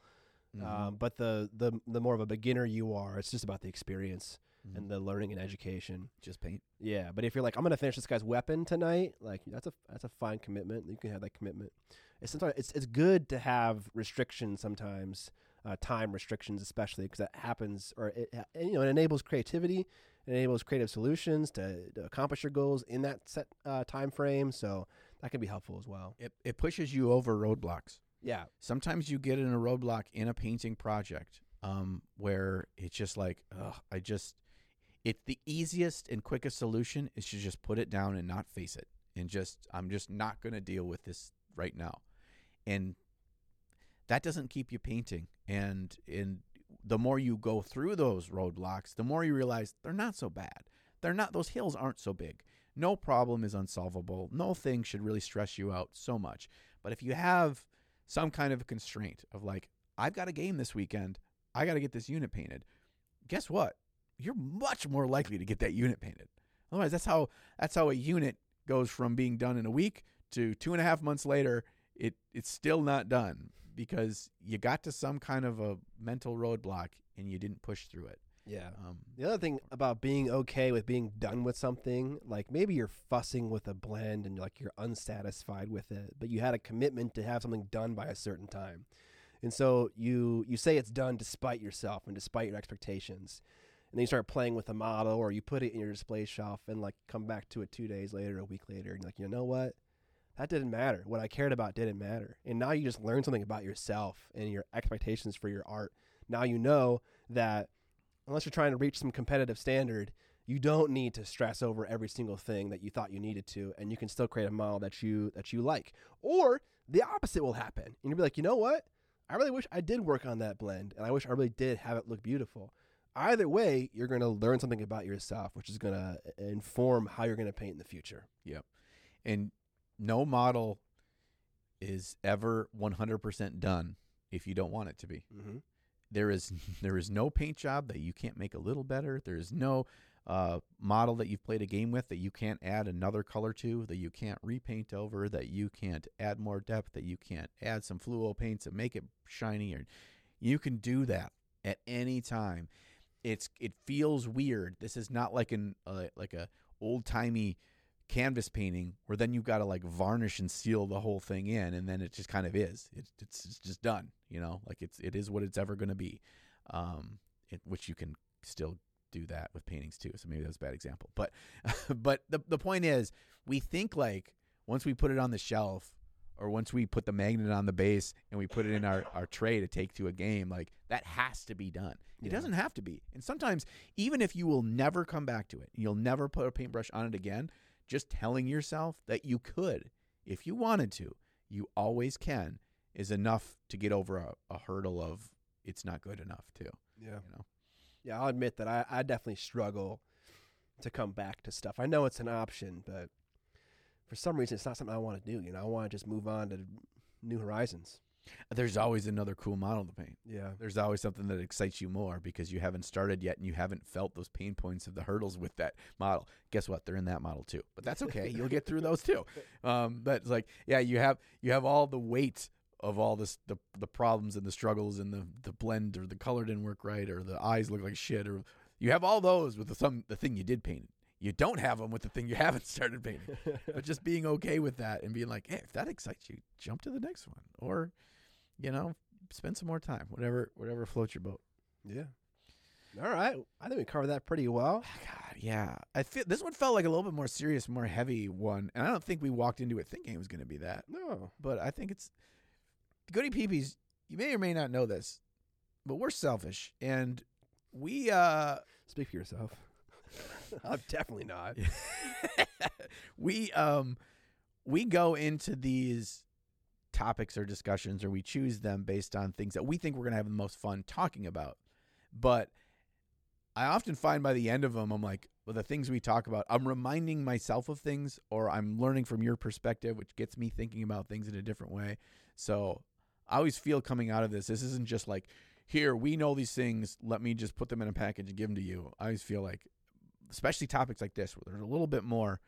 Mm-hmm. Um, but the, the the more of a beginner you are, it's just about the experience Mhm. and the learning and education. just paint. Yeah, but if you're like, I'm gonna finish this guy's weapon tonight, like that's a that's a fine commitment. You can have that commitment. It's sometimes it's it's good to have restrictions sometimes, uh, time restrictions especially because that happens or it you know it enables creativity, it enables creative solutions to, to accomplish your goals in that set uh, time frame. So that can be helpful as well. It it pushes you over roadblocks. Yeah, Sometimes you get in a roadblock in a painting project um, where it's just like, ugh, I just, it the easiest and quickest solution is to just put it down and not face it, and just I'm just not going to deal with this right now, and that doesn't keep you painting. And and the more you go through those roadblocks, the more you realize they're not so bad. They're not; those hills aren't so big. No problem is unsolvable. No thing should really stress you out so much. But if you have some kind of a constraint of like, I've got a game this weekend, I got to get this unit painted. Guess what? You're much more likely to get that unit painted. Otherwise, that's how that's how a unit goes from being done in a week to two and a half months later. It it's still not done because you got to some kind of a mental roadblock and you didn't push through it. Yeah. Um, The other thing about being okay with being done with something, like maybe you're fussing with a blend and like you're unsatisfied with it, but you had a commitment to have something done by a certain time. And so you you say it's done despite yourself and despite your expectations. And then you start playing with the model or you put it in your display shelf and like come back to it 2 days later, a week later and like, "You know what? That didn't matter. What I cared about didn't matter." And now you just learn something about yourself and your expectations for your art. Now you know that unless you're trying to reach some competitive standard, you don't need to stress over every single thing that you thought you needed to, and you can still create a model that you that you like. Or the opposite will happen, and you'll be like, you know what? I really wish I did work on that blend, and I wish I really did have it look beautiful. Either way, you're going to learn something about yourself, which is going to inform how you're going to paint in the future. Yep. And no model is ever 100% done if you don't want it to be. Mm-hmm. There is there is no paint job that you can't make a little better. There is no uh, model that you've played a game with that you can't add another color to, that you can't repaint over, that you can't add more depth, that you can't add some fluo paints and make it shiny. Or you can do that at any time. It's it feels weird. This is not like an uh, like a old timey canvas painting where then you've got to like varnish and seal the whole thing in and then it just kind of is. It, it's, it's just done you know? Like it's it is what it's ever going to be. Um it, which you can still do that with paintings too so maybe that was a bad example. But but the, the point is we think like once we put it on the shelf or once we put the magnet on the base and we put it in our, our tray to take to a game like that has to be done it Yeah. doesn't have to be and sometimes even if you will never come back to it you'll never put a paintbrush on it again just telling yourself that you could if you wanted to you always can is enough to get over a, a hurdle of it's not good enough too Yeah. you know Yeah, I'll admit that I, I definitely struggle to come back to stuff. I know it's an option, but for some reason, it's not something I want to do. You know, I want to just move on to new horizons. there's always another cool model to paint Yeah. there's always something that excites you more because you haven't started yet and you haven't felt those pain points of the hurdles with that model. Guess what? They're in that model too. But that's okay. You'll get through those too. Um, but it's like, yeah, you have you have all the weight of all this the the problems and the struggles and the the blend or the color didn't work right or the eyes look like shit or you have all those with the some the thing you did paint. You don't have them with the thing you haven't started painting. but just being okay with that and being like, hey, if that excites you, jump to the next one or you know, spend some more time. Whatever whatever floats your boat. yeah. All right. I think we covered that pretty well. God, yeah. I feel this one felt like a little bit more serious, more heavy one, and I don't think we walked into it thinking it was going to be that. No. But I think it's Goody Peepees. You may or may not know this, but we're selfish, and we uh Speak for yourself. I'm definitely not. we um we go into these topics or discussions or we choose them based on things that we think we're going to have the most fun talking about. But i often find by the end of them i'm like well the things we talk about i'm reminding myself of things or i'm learning from your perspective which gets me thinking about things in a different way. So i always feel coming out of this this isn't just like here we know these things let me just put them in a package and give them to you. I always feel like especially topics like this where there's a little bit more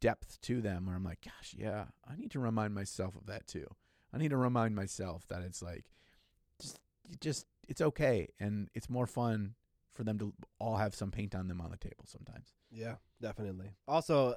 depth to them where I'm like, gosh, yeah, I need to remind myself of that too. I need to remind myself that it's like just just it's okay and it's more fun for them to all have some paint on them on the table sometimes. Yeah, definitely. Also,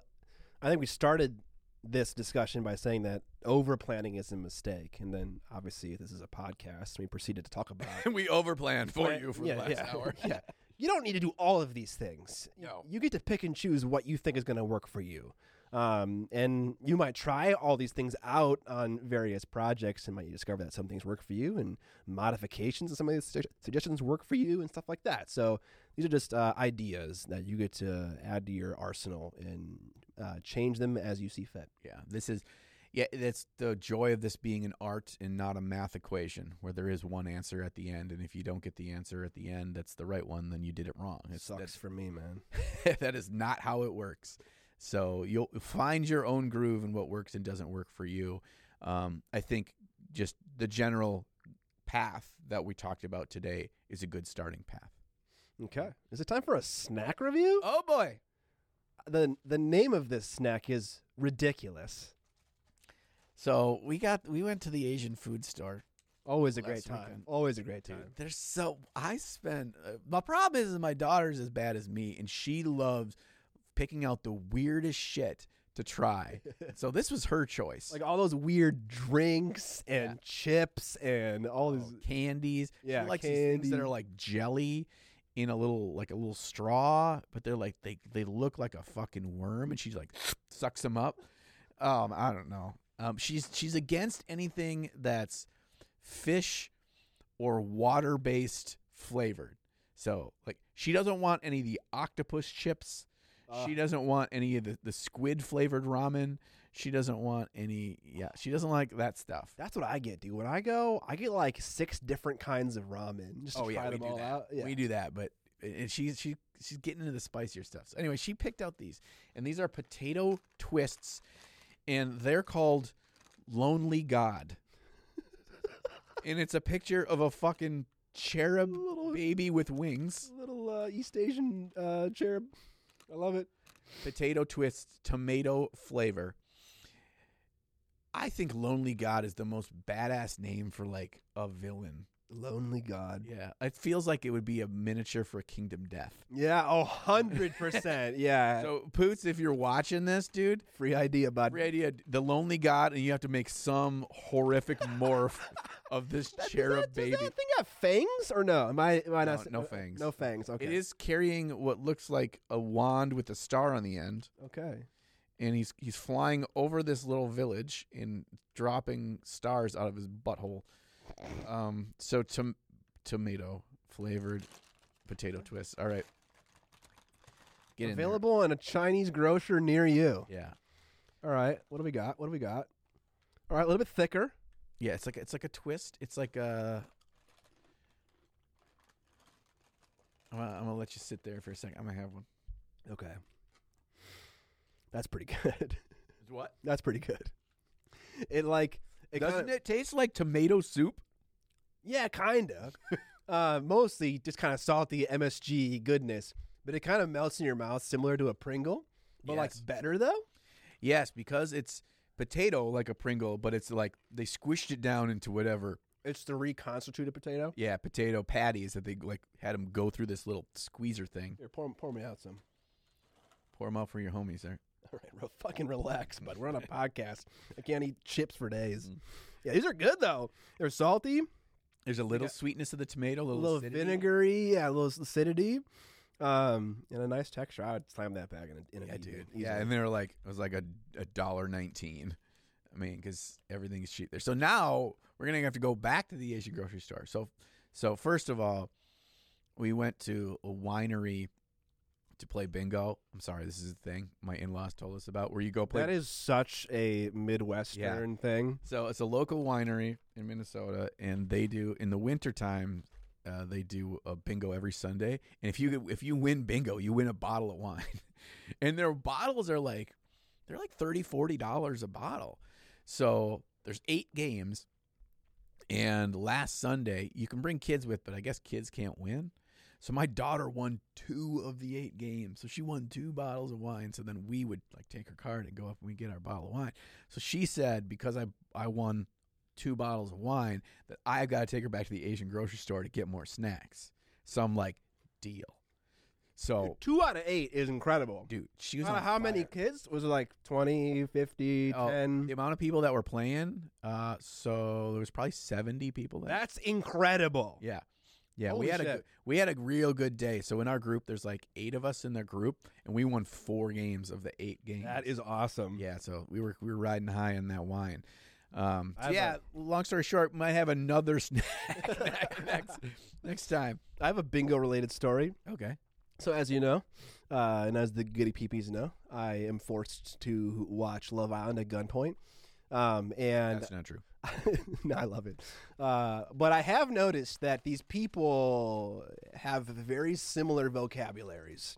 I think we started this discussion by saying that over planning is a mistake, and then obviously this is a podcast. and We proceeded to talk about And we over planned for you for yeah, the last yeah, hour. yeah, you don't need to do all of these things. No. You get to pick and choose what you think is going to work for you. Um, and you might try all these things out on various projects and might discover that some things work for you and modifications of some of these sugge- suggestions work for you and stuff like that. So these are just uh, ideas that you get to add to your arsenal and uh, change them as you see fit. Yeah, this is yeah, that's the joy of this being an art and not a math equation where there is one answer at the end and if you don't get the answer at the end that's the right one then you did it wrong. It sucks that's for me, man. that is not how it works. So you'll find your own groove and what works and doesn't work for you. Um, I think just the general path that we talked about today is a good starting path. Okay. Is it time for a snack review? Oh boy. The the name of this snack is ridiculous. So we got we went to the Asian food store Always a great time. weekend. Always a great time. there's so I spend. Uh, my problem is my daughter's as bad as me, and she loves picking out the weirdest shit to try. so this was her choice. Like all those weird drinks and Yeah. chips and all Oh, these. candies. Yeah, she likes these things that are like jelly in a little like a little straw, but they're like they they look like a fucking worm, and she's like sucks them up. Um, I don't know. Um, she's she's against anything that's fish or water based flavored. So like she doesn't want any of the octopus chips. she Uh, doesn't want any of the, the squid flavored ramen. She doesn't want any. Yeah, she doesn't like that stuff. That's what I get, dude. When I go, I get like six different kinds of ramen just to Oh try yeah, we them do all that. out. Yeah. We do that, but and she's she she's getting into the spicier stuff. So anyway, she picked out these, and these are potato twists, and they're called Lonely God. and it's a picture of a fucking cherub Little- baby with wings. Little uh, East Asian uh, cherub. I love it. Potato twists, tomato flavor. I think Lonely God is the most badass name for like a villain. Lonely God. Yeah, it feels like it would be a miniature for Kingdom Death. Yeah, oh, 100%. Yeah. So, Poots, if you're watching this, dude, free idea, bud. free idea. The lonely god, and you have to make some horrific morph of this That- does cherub that, baby. Does that thing have fangs or no? Am I, am I No, not? no fangs. No fangs. Okay. It is carrying what looks like a wand with a star on the end, Okay. and he's he's flying over this little village and dropping stars out of his butthole. Um, so tom- tomato flavored potato twist. All right, get in there. Available in a Chinese grocer near you. Yeah, All right. What do we got? What do we got? All right. A little bit thicker. yeah. It's like it's like a twist. It's like a. I'm gonna, I'm gonna let you sit there for a second. I'm gonna have one. Okay. That's pretty good. What? That's pretty good. It like it Doesn't kinda, it taste like tomato soup? Yeah, kind of. uh, mostly just kind of salty MSG goodness, but it kind of melts in your mouth, similar to a Pringle, but like better though. Yes, because it's potato like a Pringle, but it's like they squished it down into whatever. It's the reconstituted potato. Yeah, potato patties that they like had them go through this little squeezer thing. Here, pour, pour me out some. Pour them out for your homies there. All right, real fucking relax, bud. We're on a podcast. I can't eat chips for days. Mm. Yeah, these are good though. They're salty, There's a little got- sweetness of the tomato, a little, little vinegary, yeah, a little acidity, um, and a nice texture. I would slam that bag in a, in a Yeah, dude. easily. Yeah, and they were like, it was like a a dollar nineteen. I mean, because everything's cheap there. So now we're gonna have to go back to the Asian grocery store. So, so first of all, we went to a winery to play bingo. I'm sorry, this is a thing my in-laws told us about where you go play. that is such a midwestern thing. so it's a local winery in Minnesota, and they do in the wintertime, uh, they do a bingo every Sunday. And if you if you win bingo, you win a bottle of wine. and their bottles are like they're like 30 40 dollars a bottle. So there's eight games, and last Sunday you can bring kids with, but I guess kids can't win. So my daughter won two of the eight games. So she won two bottles of wine. So then we would like take her card and go up and we get our bottle of wine. So she said because I I won two bottles of wine that I've got to take her back to the Asian grocery store to get more snacks. So I'm like, deal. So Two out of eight is incredible. dude, she was Out of how many kids? Was it like 20, 50, Oh, 10? The amount of people that were playing, uh, so there was probably 70 people there. That's incredible. Yeah. Yeah, Holy we had a shit. good, we had a real good day. So in our group, there's like eight of us in the group, and we won four games of the eight games. That is awesome. yeah. So we were we were riding high on that wine. Um, so have yeah. long story short, might have another snack next next time. I have a bingo related story. Okay. So as you know, uh, and as the goody peepees know, I am forced to watch Love Island at gunpoint. Um, and That's not true. no, I love it. Uh, but I have noticed that these people have very similar vocabularies.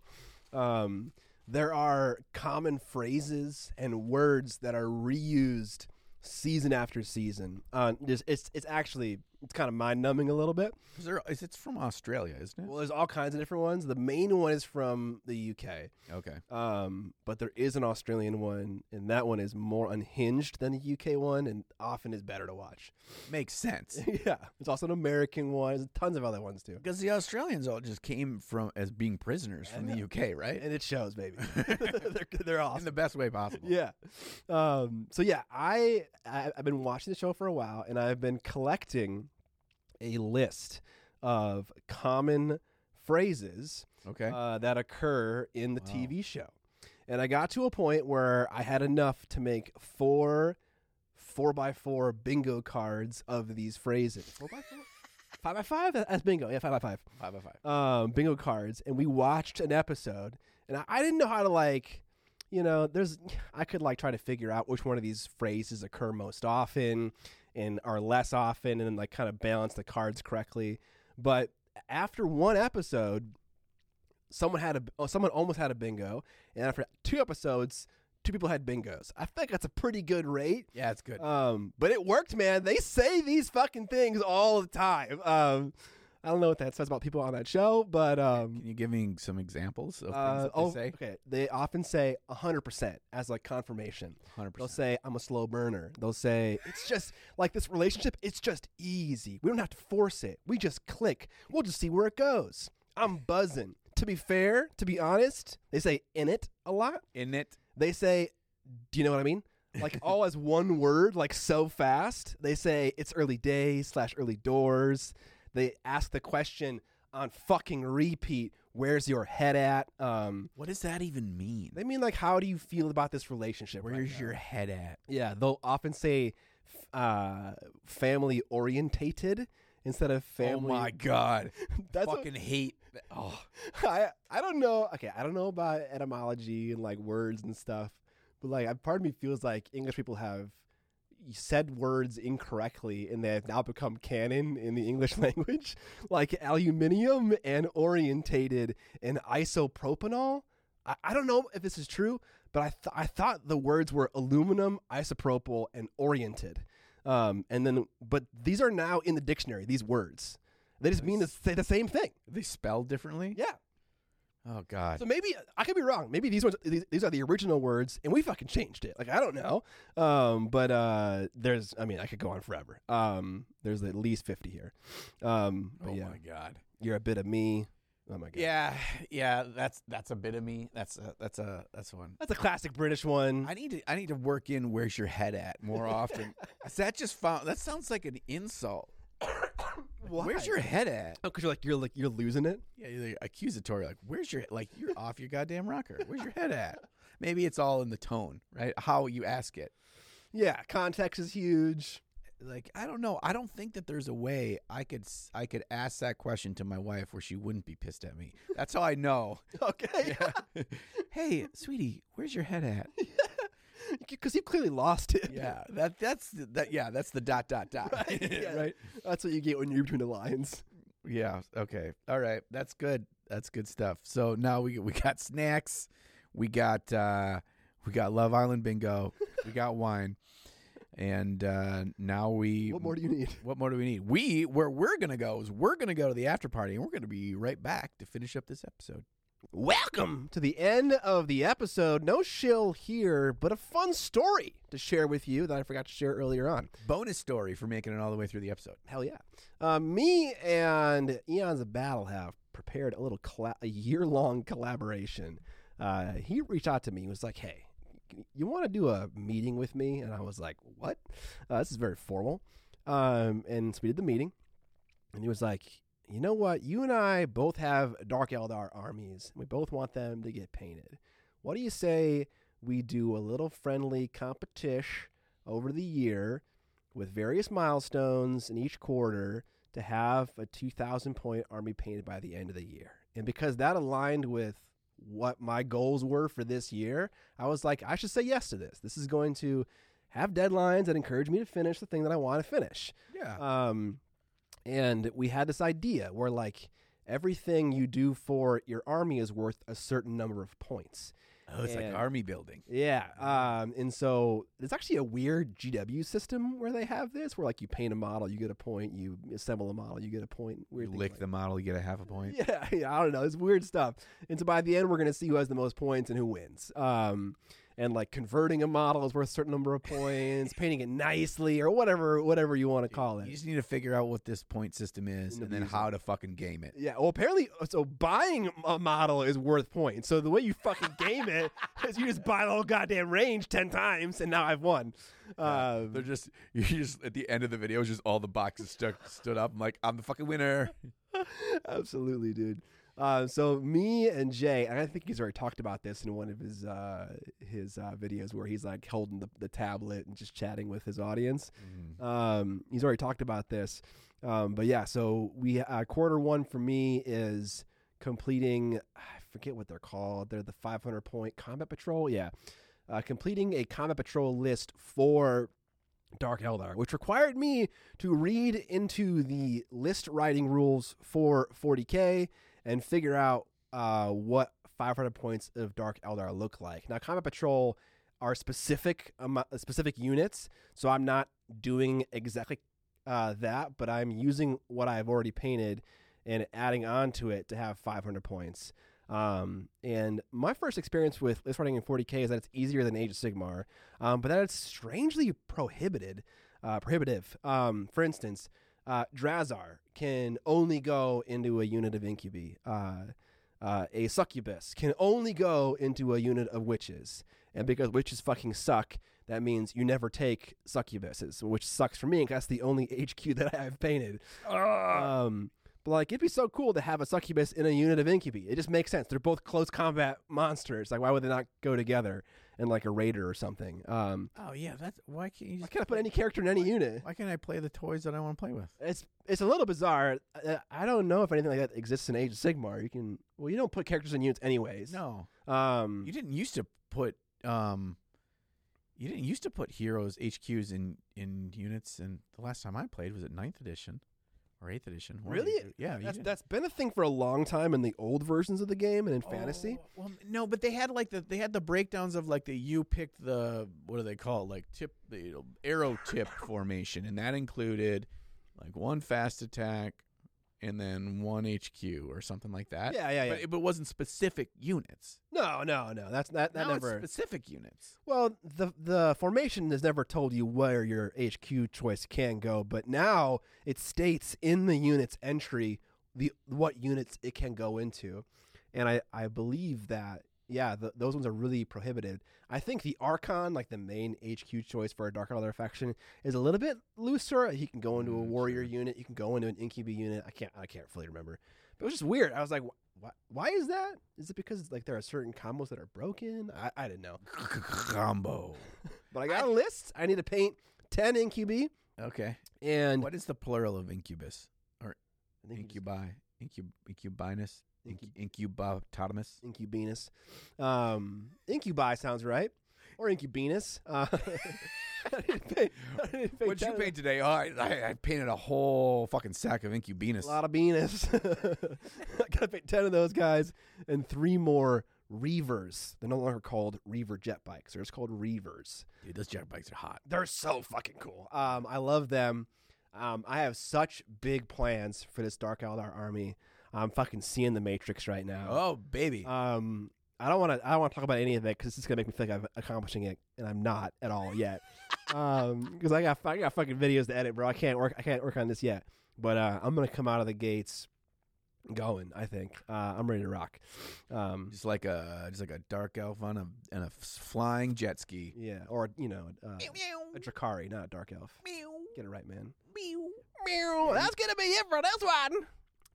Um, there are common phrases and words that are reused season after season. Uh, just, it's it's actually it's kind of mind numbing a little bit. Is there, is it's from Australia, isn't it? Well, there's all kinds of different ones. The main one is from the UK, Okay. um, but there is an Australian one, and that one is more unhinged than the UK one, and often is better to watch. Makes sense. yeah, there's also an American one. There's tons of other ones too, Because the Australians all just came from as being prisoners from the UK, right? and it shows, baby. they're, they're awesome. In the best way possible. Yeah. Um, so yeah, I, I I've been watching the show for a while, and I've been collecting a list of common phrases Okay. uh, that occur in the Wow. TV show. And I got to a point where I had enough to make four four by four bingo cards of these phrases. Four by four? five by five? That's bingo. Yeah, five by five. five by five. Um, bingo cards, and we watched an episode, and I, I didn't know how to like, you know, there's I could like try to figure out which one of these phrases occur most often and are less often, and then like kind of balance the cards correctly. But after one episode, someone had a oh, someone almost had a bingo, and after two episodes, two people had bingos. I think that's a pretty good rate. Yeah, it's good. Um, but it worked, man. They say these fucking things all the time. Um, I don't know what that says about people on that show, but um, Can you give me some examples of things uh, that oh, they say? okay. They often say hundred percent as like confirmation. 100%. They'll say I'm a slow burner. They'll say it's just like this relationship. It's just easy. We don't have to force it. We just click. We'll just see where it goes. I'm buzzing. To be fair, to be honest, they say in it a lot. In it. They say, do you know what I mean? Like all as one word, like so fast. They say it's early days slash early doors. They ask the question on fucking repeat. Where's your head at? Um, What does that even mean? they mean like, how do you feel about this relationship? Where's now? your head at? Yeah, they'll often say uh, family orientated instead of family. Oh my god! That's Fucking hate. Oh, I I don't know. Okay, I don't know about etymology and like words and stuff, but like, part of me feels like English people have said words incorrectly and they have now become canon in the English language, like aluminium and orientated and isopropanol. I, I don't know if this is true, but I th- I thought the words were aluminum, isopropyl, and oriented. Um, and then, but these are now in the dictionary. These words, they just mean to say the same thing. they spell differently. Yeah. Oh god. So maybe I could be wrong. Maybe these ones these, these are the original words and we fucking changed it. Like I don't know. Um but uh there's I mean I could go on forever. Um there's at least 50 here. Um but oh yeah. my god. You're a bit of me. Oh my god. Yeah, yeah. That's that's a bit of me. That's a, that's a that's one. That's a classic British one. I need to I need to work in where's your head at more often. Is that just found that sounds like an insult. Where's your head at? Oh, cuz you're like you're like you're losing it. Yeah, you're like accusatory. Like, where's your like you're off your goddamn rocker. Where's your head at? Maybe it's all in the tone, right? How you ask it. Yeah, context is huge. Like, I don't know. I don't think that there's a way I could I could ask that question to my wife where she wouldn't be pissed at me. That's how I know. Okay. hey, sweetie, where's your head at? Cuz you clearly lost it. Yeah, that that's the, that. Yeah, that's the dot dot dot. Right, yeah. right. That's what you get when you're between the lines. Yeah. Okay. All right. That's good. That's good stuff. So now we we got snacks, we got uh we got Love Island bingo, we got wine, and uh now we. What more do you need? What more do we need? We where we're gonna go is we're gonna go to the after party, and we're gonna be right back to finish up this episode. Welcome to the end of the episode. No shill here, but a fun story to share with you that I forgot to share earlier on. Bonus story for making it all the way through the episode. Hell yeah. Uh, me and Eons of Battle have prepared a little colla- a year long collaboration. Uh, he reached out to me. He was like, hey, you want to do a meeting with me? And I was like, what? Uh, this is very formal. Um, and so we did the meeting. And he was like, you know what? You and I both have Dark Eldar armies. We both want them to get painted. What do you say we do a little friendly competition over the year with various milestones in each quarter to have a 2,000 point army painted by the end of the year? And because that aligned with what my goals were for this year, I was like, I should say yes to this. This is going to have deadlines that encourage me to finish the thing that I want to finish. Yeah. Um, and we had this idea where like everything you do for your army is worth a certain number of points. Oh, it's And- like army building. Yeah, um, and so it's actually a weird GW system where they have this, where like you paint a model, you get a point. You assemble a model, you get a point. Weird You lick like the model, you get a half a point. Yeah, yeah, I don't know. It's weird stuff. And so by the end, we're gonna see who has the most points and who wins. Um, and like converting a model is worth a certain number of points, painting it nicely or whatever, whatever you want to call it. You just need to figure out what this point system is And then how to fucking game it. Yeah, well, apparently, so buying a model is worth points. So the way you fucking game it is you just buy the whole goddamn range ten times, and now I've won. Uh, They're just you just at the end of the video, just all the boxes stuck stood up. I'm like, I'm the fucking winner. Absolutely, dude. Uh, so me and Jay, and I think he's already talked about this in one of his uh, his uh, videos where he's like holding the, the tablet and just chatting with his audience. Um, he's already talked about this, um, but yeah. So we uh, quarter one for me is completing. I forget what they're called. They're the 500 point combat patrol. Yeah, uh, completing a combat patrol list for Dark Eldar, which required me to read into the list writing rules for 40k and figure out uh, what 500 points of Dark Eldar look like. Now, Combat Patrol are specific um, specific units, so I'm not doing exactly uh, that, but I'm using what I've already painted and adding on to it to have 500 points. Um, and my first experience with list writing in 40k is that it's easier than Age of Sigmar, um, but that it's strangely prohibited, uh, prohibitive. Um, for instance, uh, Drazhar can only go into a unit of incubi. Uh, uh, a succubus can only go into a unit of witches, and because witches fucking suck, that means you never take succubuses, which sucks for me. 'cause that's the only HQ that I have painted. Um, but like, it'd be so cool to have a succubus in a unit of incubi. It just makes sense. They're both close combat monsters. Like, why would they not go together in like a raider or something? Um, Oh yeah, that's why can't you why just can't I put any character in any unit? Why can't I play the toys that I want to play with? It's it's a little bizarre. I, I don't know if anything like that exists in Age of Sigmar. You can well, you don't put characters in units anyways. No, Um, you didn't used to put um, you didn't used to put heroes HQs in in units. And the last time I played was at ninth edition or eighth edition. One Really? Yeah, you that's did. that's been a thing for a long time in the old versions of the game and in oh, fantasy. Oh, well, no, but they had like the they had the breakdowns of like the you picked the what do they call it like tip the arrow tip formation, and that included like one fast attack and then one HQ or something like that. Yeah, yeah, yeah. But it, but it wasn't specific units. No, no, no. That's that that now never. specific units. Well, the the formation has never told you where your HQ choice can go, but now it states in the unit's entry the what units it can go into, and I I believe that yeah the, those ones are really prohibited. I think the Archon, like the main HQ choice for a Dark Eldar faction, is a little bit looser. He can go into a Mm, warrior unit. You can go into an Incubi unit. I can't I can't fully remember, but it was just weird. I was like. Why, why is that? Is it because like there are certain combos that are broken? I, I didn't know. Combo. But I got a list. I need to paint 10 incubi Okay. and What is the plural of incubus? or Incubi. Incub incubinus. Incub- Incubatomus. incubinus. Um, incubi sounds right. Or incubinus. Uh, I didn't paint- I didn't paint What'd you paint today? Oh, I, I, I painted a whole fucking sack of incubinus. A lot of Venus. I gotta paint ten of those guys and three more Reavers. They're no longer called Reaver jet bikes. They're just called Reavers. Dude, those jet bikes are hot. They're so fucking cool. Um, I love them. Um, I have such big plans for this Dark Eldar army. I'm fucking seeing the Matrix right now. Oh, baby. Um, I don't want to. I don't want to talk about any of it because it's gonna make me feel like I'm accomplishing it, and I'm not at all yet. um, because I got I got fucking videos to edit, bro. I can't work. I can't work on this yet. But uh, I'm gonna come out of the gates going. I think uh, I'm ready to rock. Um, just like a just like a dark elf on a and a flying jet ski. yeah, or you know, uh, a Drukhari, not a dark elf. Get it right, man. Meow. That's gonna be it for this one.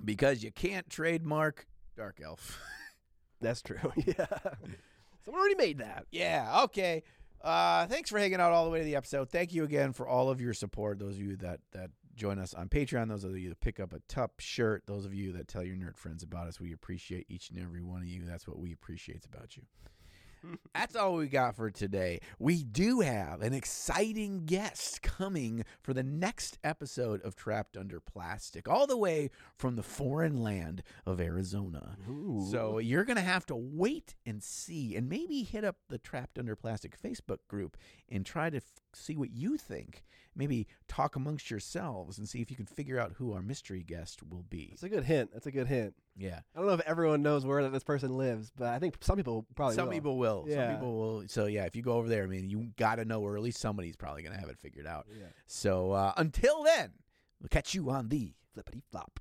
Because you can't trademark dark elf. That's true. yeah. Someone already made that. yeah. Okay. Uh, thanks for hanging out all the way to the episode. Thank you again for all of your support. Those of you that that join us on Patreon, those of you that pick up a Tup shirt, those of you that tell your nerd friends about us, we appreciate each and every one of you. That's what we appreciate about you. That's all we got for today. We do have an exciting guest coming for the next episode of Trapped Under Plastic, all the way from the foreign land of Arizona. So you're going to have to wait and see, and maybe hit up the Trapped Under Plastic Facebook group and try to f- see what you think. Maybe talk amongst yourselves and see if you can figure out who our mystery guest will be. That's a good hint. That's a good hint. Yeah. I don't know if everyone knows where that this person lives, but I think some people probably Some will. people will. Some people will. So yeah, if you go over there, I mean, you got to know, or at least somebody's probably going to have it figured out. Yeah. So uh, until then, we'll catch you on the Flippity flop.